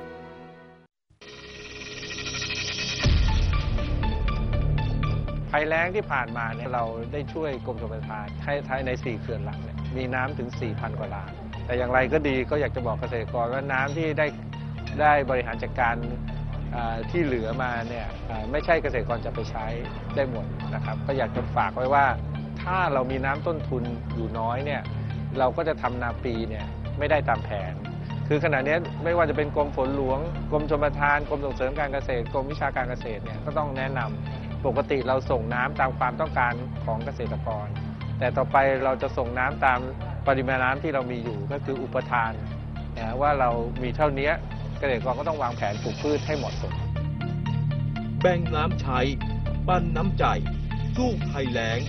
ยแล้งที่ผ่านมาเนี่ยเราได้ช่วยกรมชลประทานให้ท้ายใน 4 เขื่อนหลักเนี่ยมีน้ำถึง 4,000 กว่าล้าน แต่อย่างไรก็ดีก็อยากจะบอกเกษตรกรว่าน้ำที่ได้ได้บริหารจัดการที่เหลือมาเนี่ยไม่ใช่เกษตรกรจะไปใช้ได้หมดนะครับ ก็อยากจะฝากไว้ว่า ถ้าเรามีน้ำต้นทุนอยู่น้อยเนี่ยเราก็จะทำนาปีเนี่ยไม่ได้ตามแผน คือขณะนี้ไม่ว่าจะเป็นกรมฝนหลวง กรมชลประทาน กรมส่งเสริมการเกษตร กรมวิชาการเกษตรเนี่ยก็ต้องแนะนำ ปกติเราส่งน้ำตามความต้องการของเกษตรกร แต่ต่อไปเราจะส่งน้ำตามปริมาณน้ำที่เรามีอยู่ก็คืออุปทานนะว่าเรามีเท่านี้เกษตรกรก็ต้องวางแผนปลูกพืชให้เหมาะสม แบ่งน้ำใช้ปั้นน้ำใจ สู้ภัยแล้ง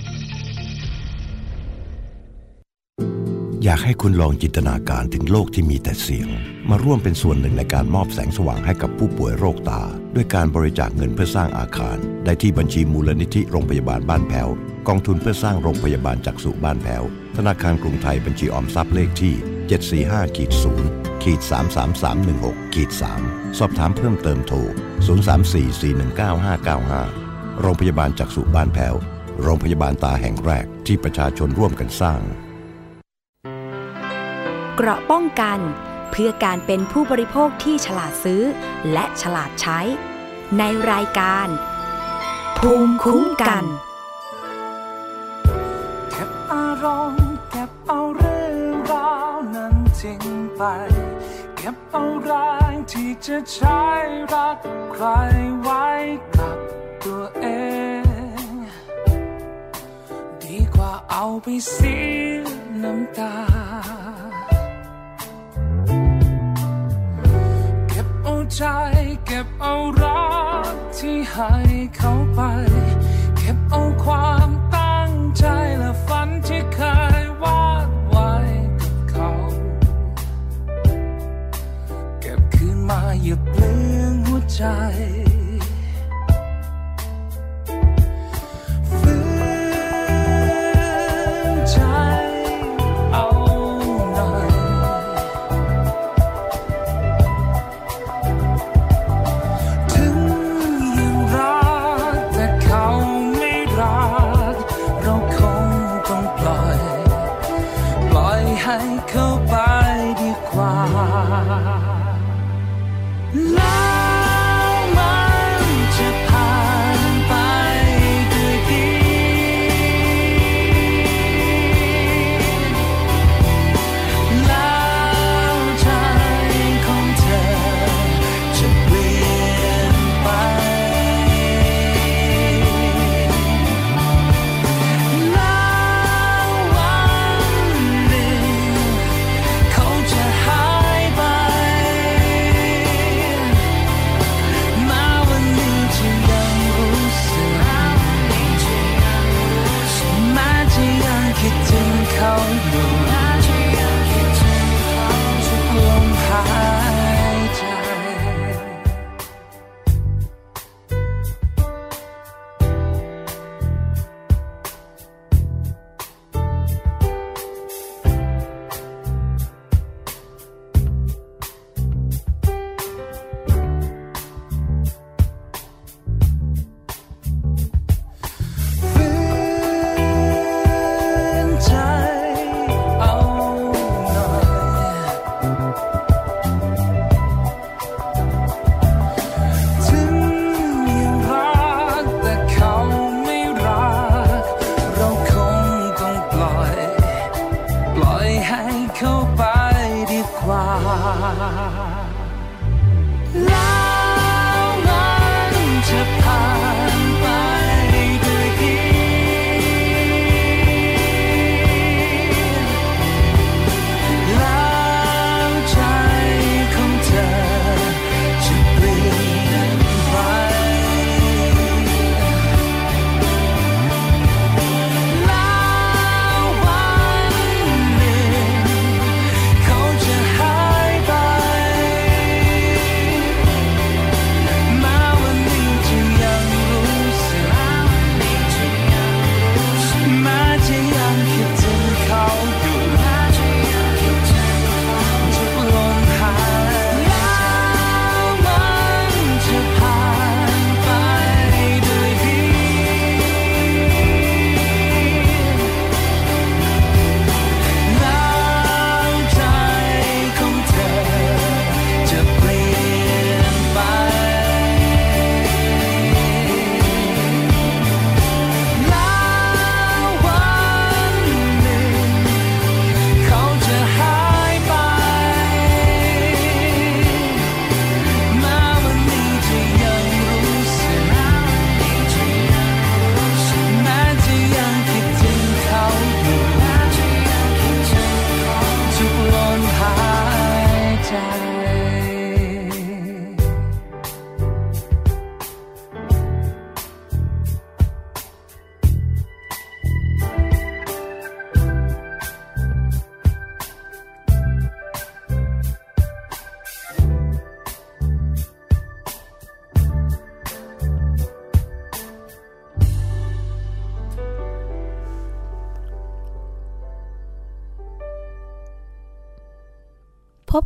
อยากให้คุณลองจินตนาการถึงโลกที่มีแต่เสียง มาร่วมเป็นส่วนหนึ่งในการมอบแสงสว่างให้กับผู้ป่วยโรคตา ด้วยการบริจาคเงินเพื่อสร้างอาคาร ได้ที่บัญชีมูลนิธิโรงพยาบาลบ้านแพ้วกองทุนเพื่อสร้างโรงพยาบาลจักษุบ้านแพ้วธนาคารกรุงไทยบัญชีออมทรัพย์เลขที่ 745ขีด0ขีด33316ขีด3สอบถามเพิ่มเติมโทร 034419595 โรงพยาบาลจักษุบ้านแพ้วโรงพยาบาลตาแห่งแรกที่ประชาชนร่วมกันสร้าง เกราะป้องกัน เพื่อการเป็นผู้บริโภคที่ฉลาดซื้อ และฉลาดใช้ ในรายการ ภูมิคุ้มกันเก็บอารมณ์เก็บเอาเรื่องราวนั้นทิ้งไปเก็บเอาแรงที่จะใช้รักใครไว้กับตัวเอง ดีกว่าเอาไปเสียน้ำตา ใจเก็บเอารักที่ให้เขาไป เก็บเอาความตั้งใจและฝันที่เคยวาดไว้กับเขา เก็บคืนมาอย่าเปลืองหัวใจฝืนใจ แ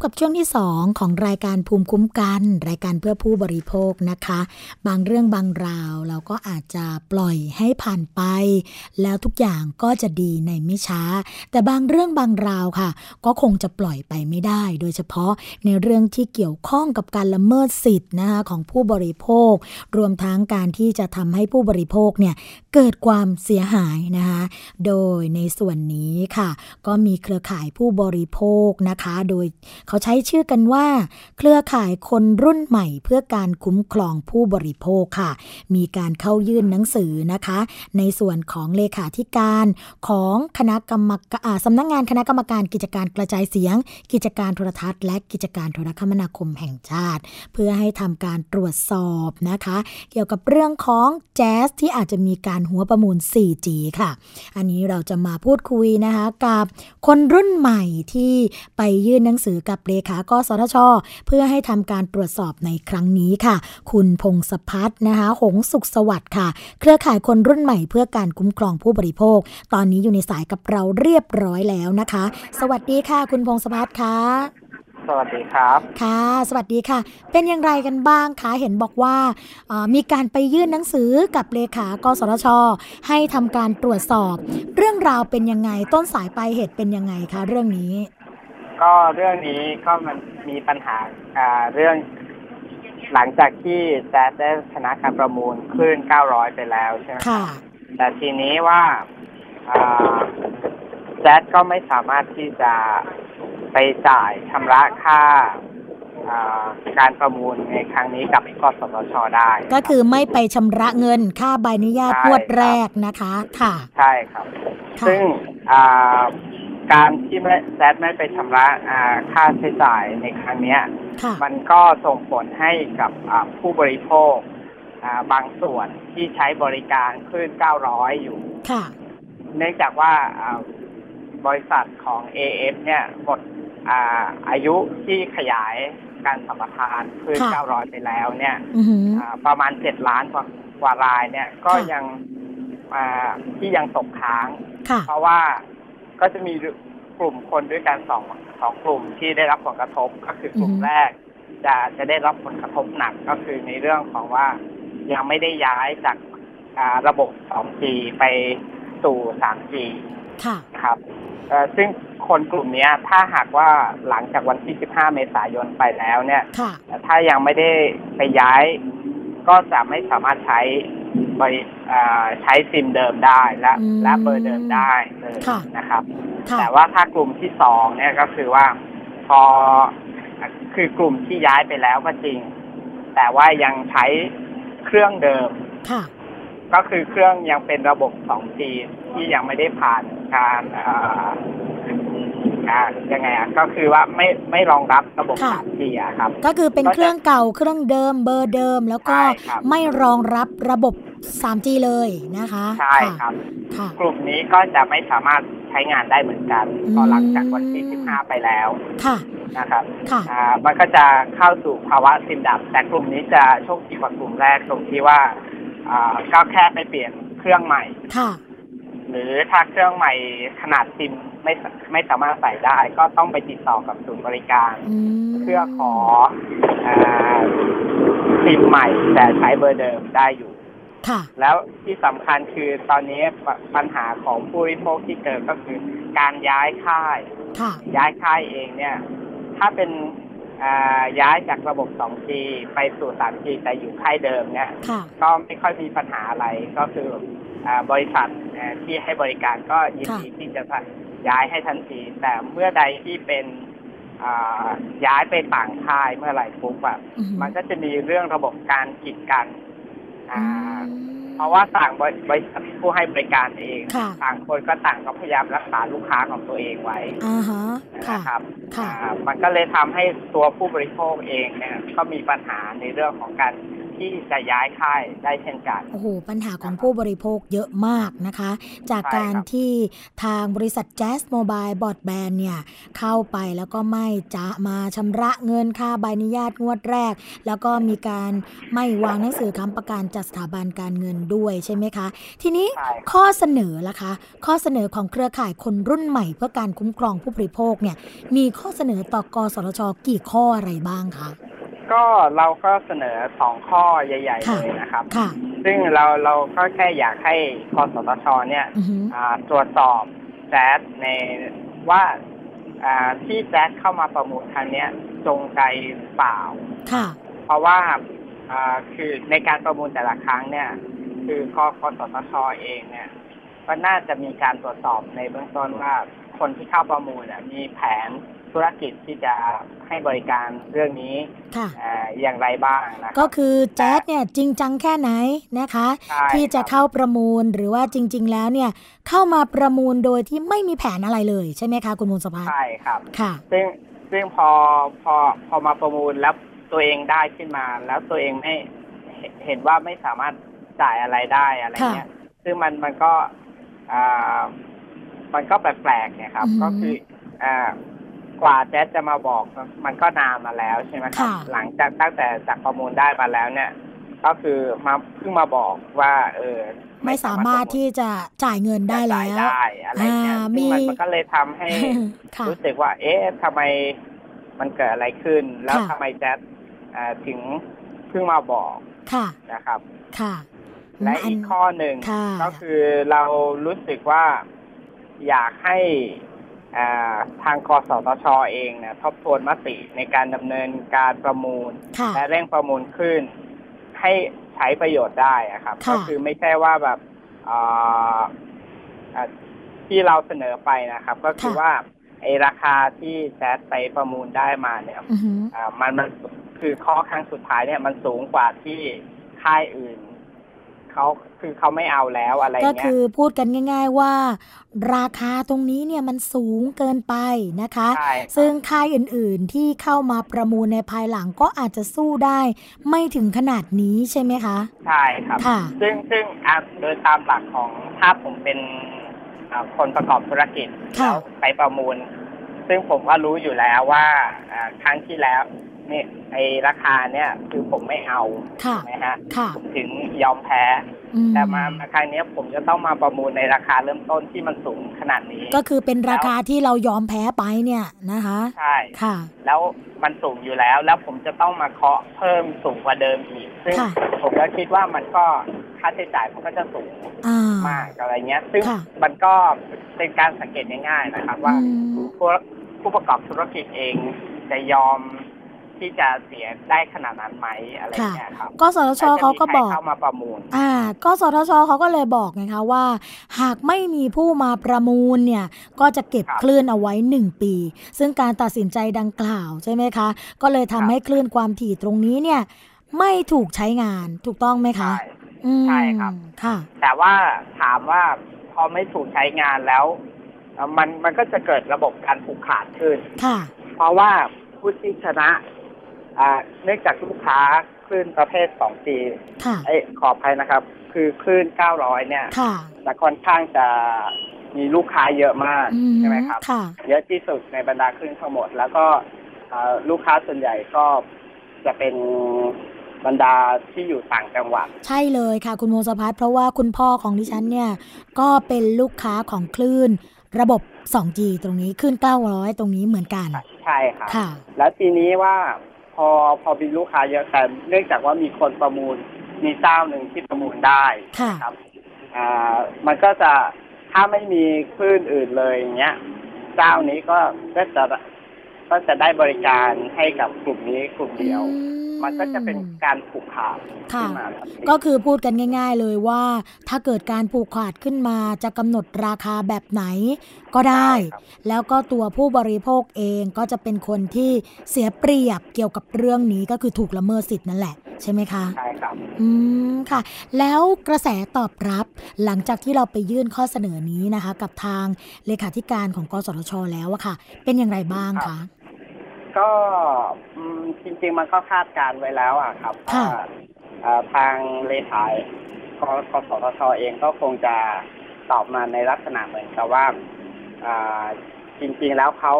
กับช่วงที่ 2 ของรายการภูมิคุ้มกัน รายการเพื่อผู้บริโภคนะคะ บางเรื่องบางราวเราก็อาจจะปล่อยให้ผ่านไป แล้วทุกอย่างก็จะดีในไม่ช้า แต่บางเรื่องบางราวค่ะ ก็คงจะปล่อยไปไม่ได้ โดยเฉพาะในเรื่องที่เกี่ยวข้องกับการละเมิดสิทธิ์นะคะของผู้บริโภค รวมทั้งการที่จะทำให้ผู้บริโภคเนี่ยเกิดความเสียหายนะคะโดยในส่วนนี้ค่ะ ก็มีเครือข่ายผู้บริโภคนะคะ โดยเขาาใช้ชื่อกันว่า เครือข่ายคนรุ่นใหม่เพื่อการคุ้มครองผู้บริโภคค่ะ มีการเข้ายื่นหนังสือนะคะ ในส่วนของเลขาธิการของคณะกรรมการสำนักงานคณะกรรมการกิจการกระจายเสียง กิจการโทรทัศน์ และกิจการโทรคมนาคมแห่งชาติ เพื่อให้ทำการตรวจสอบนะคะ เกี่ยวกับเรื่องของแจ๊สที่อาจจะมีการหัวประมูล 4G ค่ะ อันนี้เราจะมาพูดคุยนะคะกับคนรุ่นใหม่ที่ไปยื่นหนังสือกับเลขากสทช เพื่อให้ทำการตรวจสอบในครั้งนี้ค่ะ คุณพงศพัฒน์นะคะ หงสุขสวัสดิ์ค่ะ เครือข่ายคนรุ่นใหม่เพื่อการคุ้มครองผู้บริโภค ตอนนี้อยู่ในสายกับเราเรียบร้อยแล้วนะคะ สวัสดีค่ะ คุณพงศพัฒน์ค่ะสวัสดีครับค่ะ สวัสดีค่ะ เป็นอย่างไรกันบ้างคะเห็นบอกว่าเอ่อมีการไปยื่นหนังสือกับเลขากสทช ให้ทำการตรวจสอบ เรื่องราวเป็นยังไงต้นสายปลายเหตุเป็นยังไงคะเรื่องนี้ ก็เรื่องนี้ก็มันมีปัญหาอ่าเรื่องหลังจากที่แจ๊ดได้ชนะการประมูลคลื่น 900 ไปแล้วใช่ไหมค่ะ แต่ทีนี้ว่าอ่าแจ๊ดก็ไม่สามารถที่จะไปจ่ายชำระค่าอ่าการประมูลในครั้งนี้กับกสทชได้ ก็คือไม่ไปชำระเงินค่าใบอนุญาตใช่งวดครับแรกนะคะ ค่ะ ใช่ครับค่ะซึ่งอ่า การที่ไม่แจ๊ดไม่ไปชำระอ่าค่าใช้จ่ายในครั้งเนี้ยค่ะมันก็ส่งผลให้กับอ่าผู้บริโภคอ่าบางส่วนที่ใช้บริการคลื่น 900 อยู่ค่ะเนื่องจากว่าอ่าบริษัทของ AF เนี่ยหมดอาอายุที่ขยายการสัมปทานคลื่นค่ะ900 ไปแล้วเนี่ยอือหืออ่าประมาณ 7 ล้านกว่ากว่ารายเนี่ยก็ค่ะยังอ่าที่ยังตกค้างค่ะเพราะว่า ก็จะมีกลุ่มคนด้วยกันสองสองกลุ่มที่ได้รับผลกระทบก็คือกลุ่มอือฮึแรก จะจะได้รับผลกระทบหนักก็คือในเรื่องของว่ายังไม่ได้ย้ายจากอ่าระบบ 2G ไปสู่ 3G ค่ะนะครับเอ่อซึ่งคนกลุ่มเนี้ยถ้าหากว่าหลังจากวันที่ 15 เมษายนไปแล้วเนี่ยค่ะถ้ายังไม่ได้ไปย้ายก็จะไม่สามารถใช้ บริอ่าใช้ซิมเดิมได้และอืมและเบอร์เดิมได้เลยค่ะ นะครับ ค่ะ แต่ว่าถ้ากลุ่มที่สองเนี่ยก็คือว่าพอคือกลุ่มที่ย้ายไปแล้วก็จริง แต่ว่ายังใช้เครื่องเดิม ค่ะ ก็คือเครื่องยังเป็นระบบ 2G ที่ยังไม่ได้ผ่านการอ่าอ่ายังไงอะก็คือว่าไม่ไม่รองรับระบบ ค่ะ 3G อะครับ ก็คือเป็นก็จะเครื่องเก่าเครื่องเดิมเบอร์เดิม แล้วก็ใช่ครับ ไม่รองรับระบบ 3G เลยนะคะใช่ค่ะครับค่ะกลุ่มนี้ก็จะไม่สามารถใช้งานได้เหมือนกันอืมพอหลังจากวันที่ 15 ไปแล้วค่ะนะครับค่ะอ่ามันก็จะเข้าสู่ภาวะซิมดับ แต่กลุ่มนี้จะโชคดีกว่ากลุ่มแรกตรงที่ว่าอ่าก็แค่ไปเปลี่ยนเครื่องใหม่ค่ะหรือถ้าเครื่องใหม่ขนาดซิมไม่สไม่สามารถใส่ได้ ก็ต้องไปติดต่อกับศูนย์บริการอืมเพื่อขออาซิมใหม่แต่ใช้เบอร์เดิมได้อยู่ค่ะ แล้วที่สำคัญคือตอนนี้ปปัญหาของผู้บริโภคที่เกิดก็คือการย้ายค่ายค่ะย้ายค่ายเองเนี่ย ถ้าเป็นอ่าย้ายจากระบบ 2G ไปสู่ 3G แต่อยู่ค่ายเดิมเนี่ยค่ะก็ไม่ค่อยมีปัญหาอะไรก็คืออาบริษัทเอ่อที่ให้บริการก็ยินดีที่จะย้ายให้ทันที แต่เมื่อใดที่เป็นอ่าย้ายไปต่างค่ายเมื่อไหร่ปุ๊บแบบอือหือมันก็จะมีเรื่องระบบการกีดกัน อ่าอืมเพราะว่าต่างบริบริษัทผู้ให้บริการเองค่ะ ต่างคนก็ต่างก็พยายามรักษาลูกค้าของตัวเองไว้อ่าฮะ ค่ะ นะครับค่ะ อ่ามันก็เลยทำให้ตัวผู้บริโภคเองเนี่ยก็มีปัญหาในเรื่องของการ ที่จะย้ายค่ายได้เช่นกัน โอ้โห ปัญหาของผู้บริโภคเยอะมากนะคะ จากใช่การครับที่ทางบริษัท Jazz Mobile Broadband เนี่ยเข้าไปแล้วก็ไม่จะมาชำระเงินค่าใบอนุญาตงวดแรก แล้วก็มีการไม่วางหนังสือค้ำประกันจากสถาบันการเงินด้วยใช่ไหมคะ ทีนี้ใช่ครับข้อเสนอล่ะคะ ข้อเสนอของเครือข่ายคนรุ่นใหม่เพื่อการคุ้มครองผู้บริโภคเนี่ยมีข้อเสนอต่อกสทชกี่ข้ออะไรบ้างคะ ก็เราก็เสนอสองข้อใหญ่ๆค่ะเลยนะครับค่ะซึ่งเราเราก็แค่อยากให้กสทชเนี่ยอือฮึอ่าตรวจสอบแจ๊สในว่าอ่าที่แจ๊สเข้ามาประมูลครั้งเนี้ยจงใจหรือเปล่าค่ะเพราะว่าอ่าคือในการประมูลแต่ละครั้งเนี่ย คือกกสทชเองเนี่ยก็น่าจะมีการตรวจสอบในเบื้องต้นว่าคนที่เข้าประมูลน่ะมีแผน ธุรกิจที่จะให้บริการเรื่องนี้ค่ะเอ่ออย่างไรบ้างนะคก็รับคือแจ๊ดเนี่ยจริงจังแค่ไหนนะคะใช่ที่จะครับเข้าประมูลหรือว่าจริง ๆ แล้วเนี่ยเข้ามาประมูลโดยที่ไม่มีแผนอะไรเลยใช่ไหมคะคุณมูลสภาใช่ครับค่ะซึ่งซึ่งพอพอพอมาประมูลแล้วตัวเองได้ขึ้นมา แล้วตัวเองไม่เห็นเห็นว่าไม่สามารถจ่ายอะไรได้อะไรเงี้ยซึ่งมันมันก็อ่ามันก็แปลกๆเนี่ยครับอือหือก็คืออ่า กว่าแจ๊สจะมาบอกมันก็นานมาแล้วใช่ไหมครับค่ะหลังจากตั้งแต่จากประมูลได้มาแล้วเนี่ย ก็คือมาเพิ่งมาบอกว่า เออ ไม่สามารถที่จะจ่ายเงินได้แล้จ่ายวได้อะไรเงี้ยอ่าซึ่งมันมีมันก็เลยทำให้ค่ะรู้สึกว่า เอ๊ะทำไมมันเกิดอะไรขึ้น แล้วค่ะทำไมแจ๊ดอ่าถึงเพิ่งมาบอกค่ะนะครับ ค่ะ และอันอีกข้อหนึ่งค่ะก็คือเรารู้สึกว่าอยากให้อ่า ทางกสทชเองเนี่ยทบทวนมติในการดำเนินการประมูลค่ะและเร่งประมูลขึ้น ให้ใช้ประโยชน์ได้อะครับค่ะก็คือไม่ใช่ว่าแบบอ่าอ่าที่เราเสนอไปนะครับ ก็คือว่าไอราคาที่แจ๊ดไปประมูลได้มาเนี่ยอือหืออ่ามันมันคือข้อครั้งสุดท้ายเนี่ยมันสูงกว่าที่ค่ายอื่น เขาคือเขาไม่เอาแล้วอะไรก็เงี้คืยอพูดกันง่าย ๆว่า ราคาตรงนี้เนี่ยมันสูงเกินไปนะคะใช่ครับซึ่งค่ายอื่นๆที่เข้ามาประมูลในภายหลังก็อาจจะสู้ได้ไม่ถึงขนาดนี้ใช่ไหมคะ ใช่ครับค่ะซึ่งซึ่งอะโดยตามหลักของถ้าผมเป็นอ่าคนประกอบธุรกิจค่ะแล้วไปประมูล ซึ่งผมก็รู้อยู่แล้วว่าอ่าครั้งที่แล้ว นี่ไอราคาเนี่ยคือผมไม่เอาค่ะใช่ไหมฮะค่ะผมถึงยอมแพ้อืแต่มามาครั้งเนี้ยผมจะต้องมาประมูลในราคาเริ่มต้นที่มันสูงขนาดนี้ ก็คือเป็นราคาที่เรายอมแพ้ไปเนี่ยนะคะใช่ค่ะ แล้วมันสูงอยู่แล้ว แล้วผมจะต้องมาเคาะเพิ่มสูงกว่าเดิมอีกซึ่งค่ะผมก็คิดว่ามันก็ค่าใช้จ่ายมันก็จะสูงอ่ามากอะไรเงี้ย ซึ่งค่ะมันก็เป็นการสังเกตง่ายๆนะครับ ว่าอืมผู้ผู้ประกอบธุรกิจเองจะยอม ที่จะเสียได้ขนาดนั้นไหมอะไรค่ะเงี้ยครับกสทชเขาก็บอกแล้วจะมีใครเข้ามาประมูล อ่ากสทชเขาก็เลยบอกไงคะว่า หากไม่มีผู้มาประมูลเนี่ยก็จะเก็บครับคลื่นเอาไว้ 1 ปี ซึ่งการตัดสินใจดังกล่าวใช่ไหมคะ ก็เลยทำให้คลื่นความถี่ตรงนี้เนี่ย ไม่ถูกใช้งานถูกต้องไหมคะใช่อืมใช่ครับค่ะ แต่ว่าถามว่าพอไม่ถูกใช้งานแล้วเอ่อมันมันก็จะเกิดระบบการผูกขาดขึ้นค่ะ เพราะว่าผู้ที่ชนะ อ่าเนื่องจากลูกค้าคลื่นประเภท 2G ค่ะเอ้ยขออภัยนะครับ คือคลื่น 900 เนี่ยค่ะจะค่อนข้างจะมีลูกค้าเยอะมากอืมใช่ไหมครับ ค่ะ เยอะที่สุดในบรรดาคลื่นทั้งหมด แล้วก็เอ่อลูกค้าส่วนใหญ่ก็จะเป็นบรรดาที่อยู่ต่างจังหวัด ใช่เลยค่ะ คุณโมสพัฒน์เพราะว่าคุณพ่อของดิฉันเนี่ย ก็เป็นลูกค้าของคลื่น ระบบ 2G ตรงนี้คลื่น900 ตรงนี้เหมือนกัน ใช่ครับ ค่ะ แล้วทีนี้ว่า พอพอมีลูกค้าเยอะแต่เนื่องจากว่ามีคนประมูลมีเจ้าหนึ่งที่ประมูลได้ค่ะครับอ่ามันก็จะถ้าไม่มีคลื่นอื่นเลยอย่างเงี้ย เจ้านี้ก็ก็จะ ก็จะได้บริการให้กับกลุ่มนี้กลุ่มเดียวอืมันก็จะเป็นการผูกขาดค่ะขึ้นมาทันทีก็คือพูดกันง่าย ๆ เลยว่า ถ้าเกิดการผูกขาดขึ้นมาจะกำหนดราคาแบบไหนก็ได้ครับแล้วก็ตัวผู้บริโภคเองก็จะเป็นคนที่เสียเปรียบเกี่ยวกับเรื่องนี้ก็คือถูกละเมิดสิทธิ์นั่นแหละใช่ไหมคะใช่ครับอืมค่ะ แล้วกระแสตอบรับหลังจากที่เราไปยื่นข้อเสนอนี้นะคะ กับทางเลขาธิการของกสทชแล้วอะค่ะ เป็นอย่างไรบ้างครัคะบ ก็อืมจริง ๆ มันก็คาดการณ์ไว้แล้วอะครับค่ะว่าเอ่อทางเลขายกกสทชเองก็คงจะตอบมาในลักษณะเหมือนกับว่าอ่าจริง ๆ แล้วเขา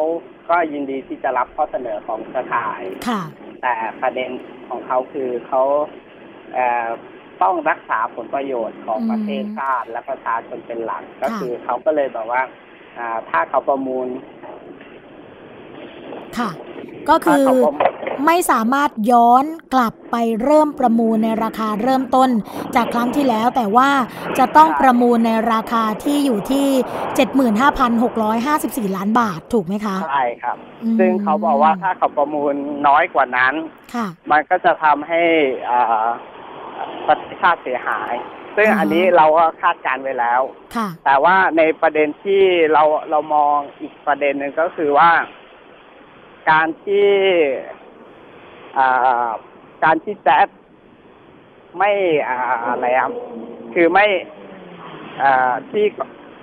ก็ยินดีที่จะรับข้อเสนอของเครือข่ายค่ะแต่ประเด็นของเขาคือเขาเอ่อต้องรักษาผลประโยชน์ของอืมประเทศชาติและประชาชนเป็นหลัก ก็ค่ะคือเขาก็เลยบอกว่าอ่าถ้าเขาประมูล ค่ะ ก็คือถ้าเขาประมูลไม่สามารถย้อนกลับไปเริ่มประมูลในราคาเริ่มต้น จากครั้งที่แล้วแต่ว่าจะต้องประมูลในราคาที่อยู่ที่ 75,654 ล้านบาทถูกไหมคะ ใช่ครับอืมซึ่งเขาบอกว่าถ้าเขาประมูลน้อยกว่านั้นค่ะมันก็จะทำให้อ่าประเทศชาติเสียหาย ซึ่งอ่าฮะอันนี้เราก็คาดการณ์ไว้แล้วค่ะแต่ว่าในประเด็นที่เราเรามองอีกประเด็นหนึ่งก็คือว่า การที่อ่าการที่แจ๊ดไม่อ่าอะไรอะคือไม่อ่าที่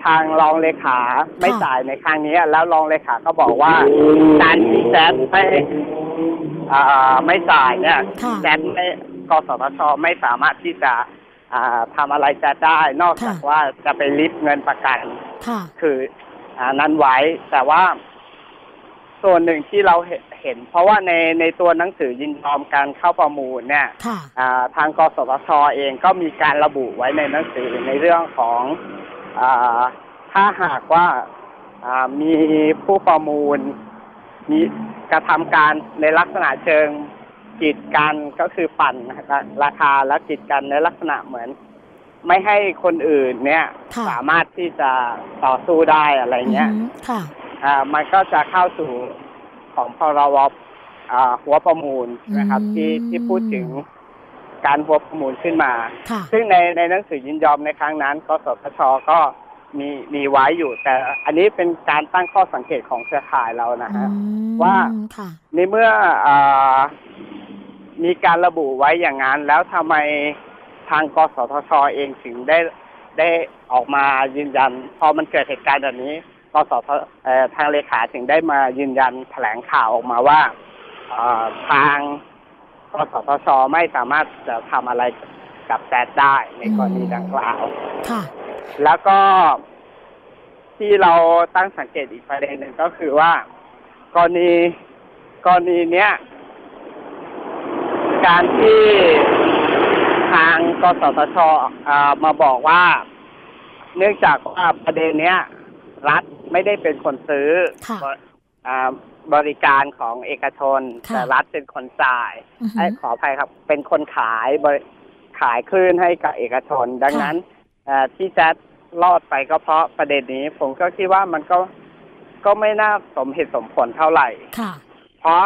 ทางรองเลขาไม่ค่ะจ่ายในครั้งนี้ แล้วรองเลขาก็บอกว่า การที่แจ๊ดไม่อ่าไม่จ่ายเนี่ยค่ะแจ๊ดไม่กสทชไม่สามารถที่จะอ่าทำอะไรแจ๊ดได้ นอกจากค่ะว่าจะไปริบเงินประกันค่ะคืออ่านั้นไว้แต่ว่า ส่วนหนึ่งที่เราเห็นเห็น เพราะว่าในในตัวหนังสือยินยอมการเข้าประมูลเนี่ยค่ะอ่าทางกสทชเองก็มีการระบุไว้ในหนังสือในเรื่องของอาถ้าหากว่าอ่ามีผู้ประมูล มีกระทำการในลักษณะเชิงกีดกันก็คือปั่นราคาแล้วกีดกันในลักษณะเหมือน ไม่ให้คนอื่นเนี่ยค่ะสามารถที่จะต่อสู้ได้อะไรเงี้ยอือหือค่ะ อ่ามันก็จะเข้าสู่ของพรบอ่าหัวประมูลนะครับอืมที่ที่พูดถึงการหัวประมูลขึ้นมาค่ะซึ่งในในหนังสือยินยอมในครั้งนั้นกสทชก็มีมีไว้อยู่ แต่อันนี้เป็นการตั้งข้อสังเกตของเครือข่ายเรานะฮะอืมว่าค่ะในเมื่ออามีการระบุไว้อย่างนั้น แล้วทำไมทางกสทชเองถึงได้ได้ออกมายืนยัน พอมันเกิดเหตุการณ์แบบนี้ กสทเอ่อทางเลขาถึงได้มายืนยันแถลงข่าวออกมาว่าอ่าทางกสทชไม่สามารถจะทำอะไรกับแซดได้ในกรณีดังกล่าวค่ะ แล้วก็ที่เราตั้งสังเกตอีกประเด็นหนึ่งก็คือว่า กรณีกรณีเนี้ย การที่ทางกสทชอ่ามาบอกว่า เนื่องจากว่าประเด็นเนี้ย รัฐ ไม่ได้เป็นคนซื้อค่ะบอ่าบริการของเอกชนค่ะแต่รัฐเป็นคนจ่ายอือหืไอ้อขออภัยครับ เป็นคนขายบริขายคลื่นให้กับเอกชน ดังค่ะนั้นเอ่อที่แจ๊ดรอดไปก็เพราะประเด็นนี้ ผมก็คิดว่ามันก็ก็ไม่น่าสมเหตุสมผลเท่าไหร่ค่ะเพราะ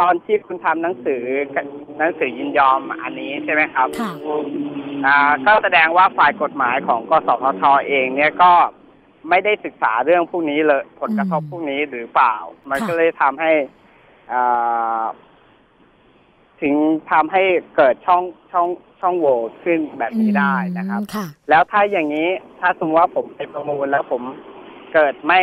ตอนที่คุณทำหนังสือหนังสือยินยอมอันนี้ใช่ไหมครับค่ะอ่าก็แสดงว่าฝ่ายกฎหมายของกสทชเองเนี่ยก็ ไม่ได้ศึกษาเรื่องพวกนี้เลยผลกระทบอืมพวกนี้หรือเปล่า มันค่ะก็เลยทำให้อ่าถึงทำให้เกิดช่องช่องช่องโหว่ขึ้นแบบนี้ได้นะครับอืมค่ะแล้วถ้าอย่างนี้ถ้าสมมติว่าผมไปประมูลแล้วผมเกิดไม่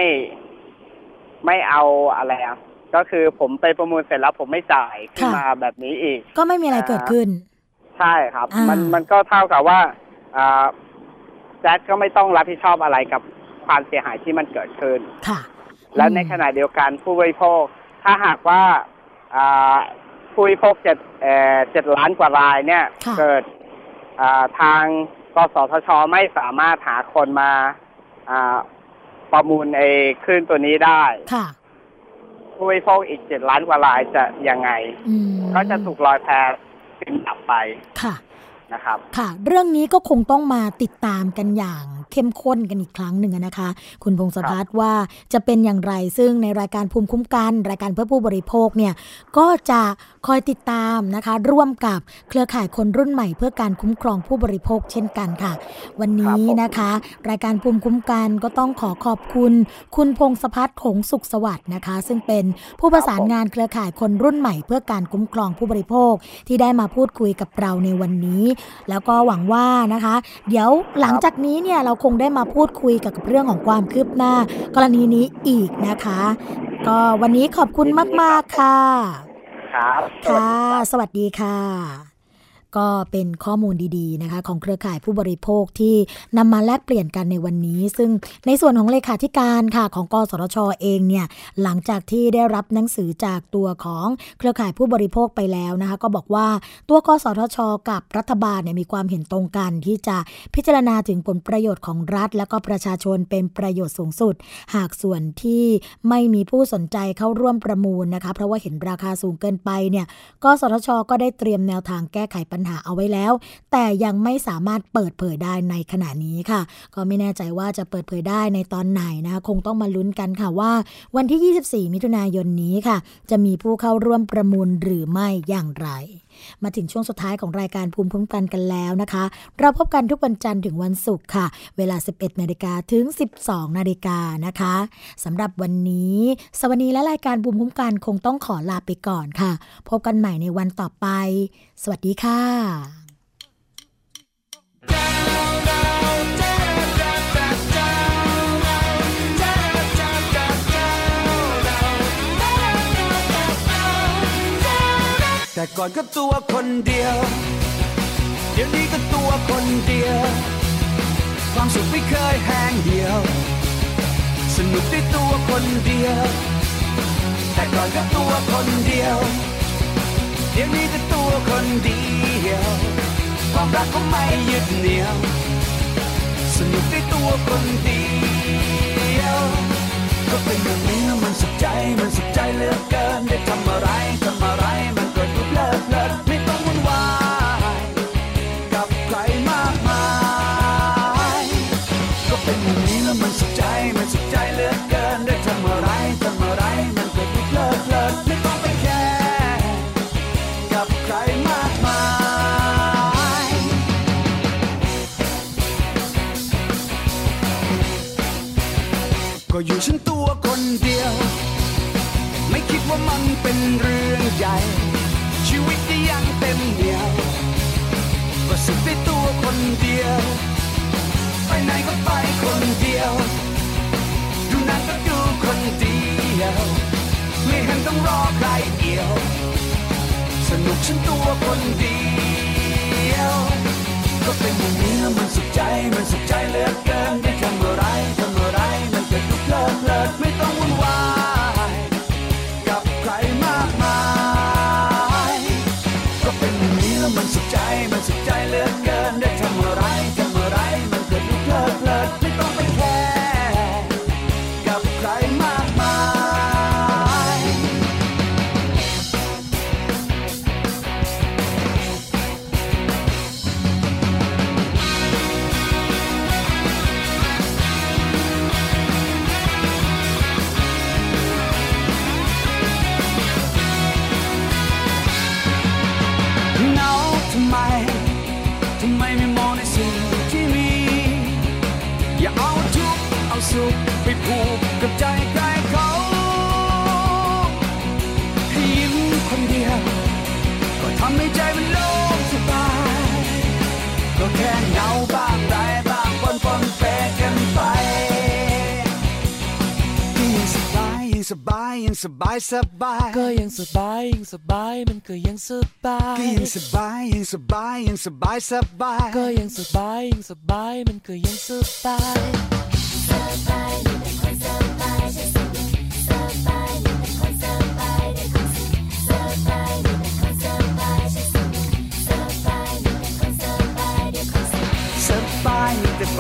ไม่เอาอะไรอะก็คือผมไปประมูลเสร็จแล้วผมไม่จ่ายขึ้นค่ะมาแบบนี้อีก ก็ไม่มีอะไรเกิดขึ้น ใช่ครับอ่ามัมันมันก็เท่ากับว่าอ่าแจ๊ดก็ไม่ต้องรับผิดชอบอะไรกับ ความเสียหายที่มันเกิดขึ้นค่ะและอืมในขณะเดียวกันผู้บริโภค ถ้าหากว่าอ่าผู้บริโภคเจ็ดเอ่อเจ็ดล้านกว่ารายเนี่ยค่ะเกิดอ่าทางกสทช ไม่สามารถหาคนมาอ่าประมูลไอ้คลื่นตัวนี้ได้ค่ะผู้บริโภคอีกเจ็ดล้านกว่ารายจะยังไงอืมก็จะถูกลอยแพขึ้นดับไป ค่ะ นะครับ ค่ะ เรื่องนี้ก็คงต้องมาติดตามกันอย่าง เข้มข้นกันอีกครั้งหนึ่งนะคะ คุณพงศพัฒน์ว่าจะเป็นอย่างไรซึ่งในรายการภูมิคุ้มกัน รายการเพื่อผู้บริโภคเนี่ยก็จะคอยติดตามนะคะ ร่วมกับเครือข่ายคนรุ่นใหม่ เพื่อการคุ้มครองผู้บริโภคเช่นกันค่ะ วันนี้นะคะ รายการภูมิคุ้มกันก็ต้องขอขอบคุณ คุณพงศพัฒน์หงสุขสวัสดิ์นะคะ ซึ่งเป็นผู้ประสานงานเครือข่ายคนรุ่นใหม่ เพื่อการคุ้มครองผู้บริโภคที่ได้มาพูดคุยกับเราในวันนี้ แล้วก็หวังว่านะคะ เดี๋ยวหลังจากนี้เนี่ยเราคงได้มาพูดคุยเกี่ยวกับเรื่องของความคืบหน้า กรณีนี้อีกนะคะ ก็วันนี้ขอบคุณมาก ๆ ค่ะ ครับ ค่ะ สวัสดีค่ะ ก็เป็นข้อมูลดีๆนะคะของเครือข่ายผู้บริโภคที่นำมาแลกเปลี่ยนกันในวันนี้ ซึ่งในส่วนของเลขาธิการค่ะของกสทชเองเนี่ยหลังจากที่ได้รับหนังสือจากตัวของเครือข่ายผู้บริโภคไปแล้วนะคะก็บอกว่าตัวกสทช กับรัฐบาลเนี่ยมีความเห็นตรงกันที่จะพิจารณาถึงผลประโยชน์ของรัฐ และก็ประชาชนเป็นประโยชน์สูงสุด หากส่วนที่ไม่มีผู้สนใจเข้าร่วมประมูลนะคะเพราะว่าเห็นราคาสูงเกินไปเนี่ยกสทช ก็ได้เตรียมแนวทางแก้ไขปัญหาเอาไว้แล้ว แต่ยังไม่สามารถเปิดเผยได้ในขณะนี้ค่ะ ก็ไม่แน่ใจว่าจะเปิดเผยได้ในตอนไหนนะคะคงต้องมาลุ้นกันค่ะว่า วันที่ 24 มิถุนายนนี้ค่ะ จะมีผู้เข้าร่วมประมูลหรือไม่อย่างไร มาถึงช่วงสุดท้ายของรายการภูมิคุ้มกันกันแล้วนะคะ เราพบกันทุกวันจันทร์ถึงวันศุกร์ค่ะ เวลา 11นาฬิกาถึง 12นาฬิกานะคะสำหรับวันนี้ สวัสดีและรายการภูมิคุ้มกันคงต้องขอลาไปก่อนค่ะ พบกันใหม่ในวันต่อไป สวัสดีค่ะ แต่ก่อนก็ตัวคนเดียว เดี๋ยวนี้ก็ตัวคนเดียว ความสุขไม่เคยแห้งเดียว สนุกได้ตัวคนเดียว แต่ก่อนก็ตัวคนเดียว เดี๋ยวนี้ก็ตัวคนเดียว ความรักก็ไม่ยึดเหนี่ยว สนุกได้ตัวคนเดียว ก็เป็นอย่างนี้มันสุขใจมันสุขใจเหลือเกินได้ทำอะไรทำอะไรมัน เดียว ไม่คิดว่ามันเป็นเรื่องใหญ่ ชีวิตก็ยังเต็มเหนียวก็สุขได้ตัวคนเดียว ไปไหนก็ไปคนเดียว ดูหนังก็ดูคนเดียว ไม่เห็นต้องรอใครเดียว สนุกฉันตัวคนเดียว ก็เป็นอย่างนี้แล้วมันสุขใจมันสุขใจเหลือเกินได้ทำอะไร ทำอะไร มันก็ดูเพลิดเพลินไม่ต้องวุ่น สุขไปผูกกับใจใครเขาให้ยิ้มคนเดียว ก็ทำให้ใจมันโล่งสบาย ก็แค่เหงาบ้างไรบ้างปนปนเปกันไปยิ่งสบายยิ่งสบายยิ่งสบายสบาย ก็ยังสบายยังสบายมันก็ยังสบาย ก็ยิ่งสบายยิ่งสบายยิ่งสบายสบาย ก็ยังสบายยังสบายมันก็ยังสบาย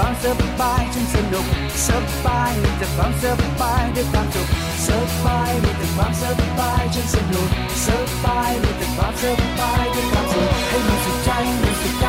ความสบายฉันสนุกสบายมีแต่ความสบายด้วยความสุขสบายมีแต่ความสบายฉันสนุกสบายมีแต่ความสบายด้วยความสุขให้มันสุขใจมันสุขใน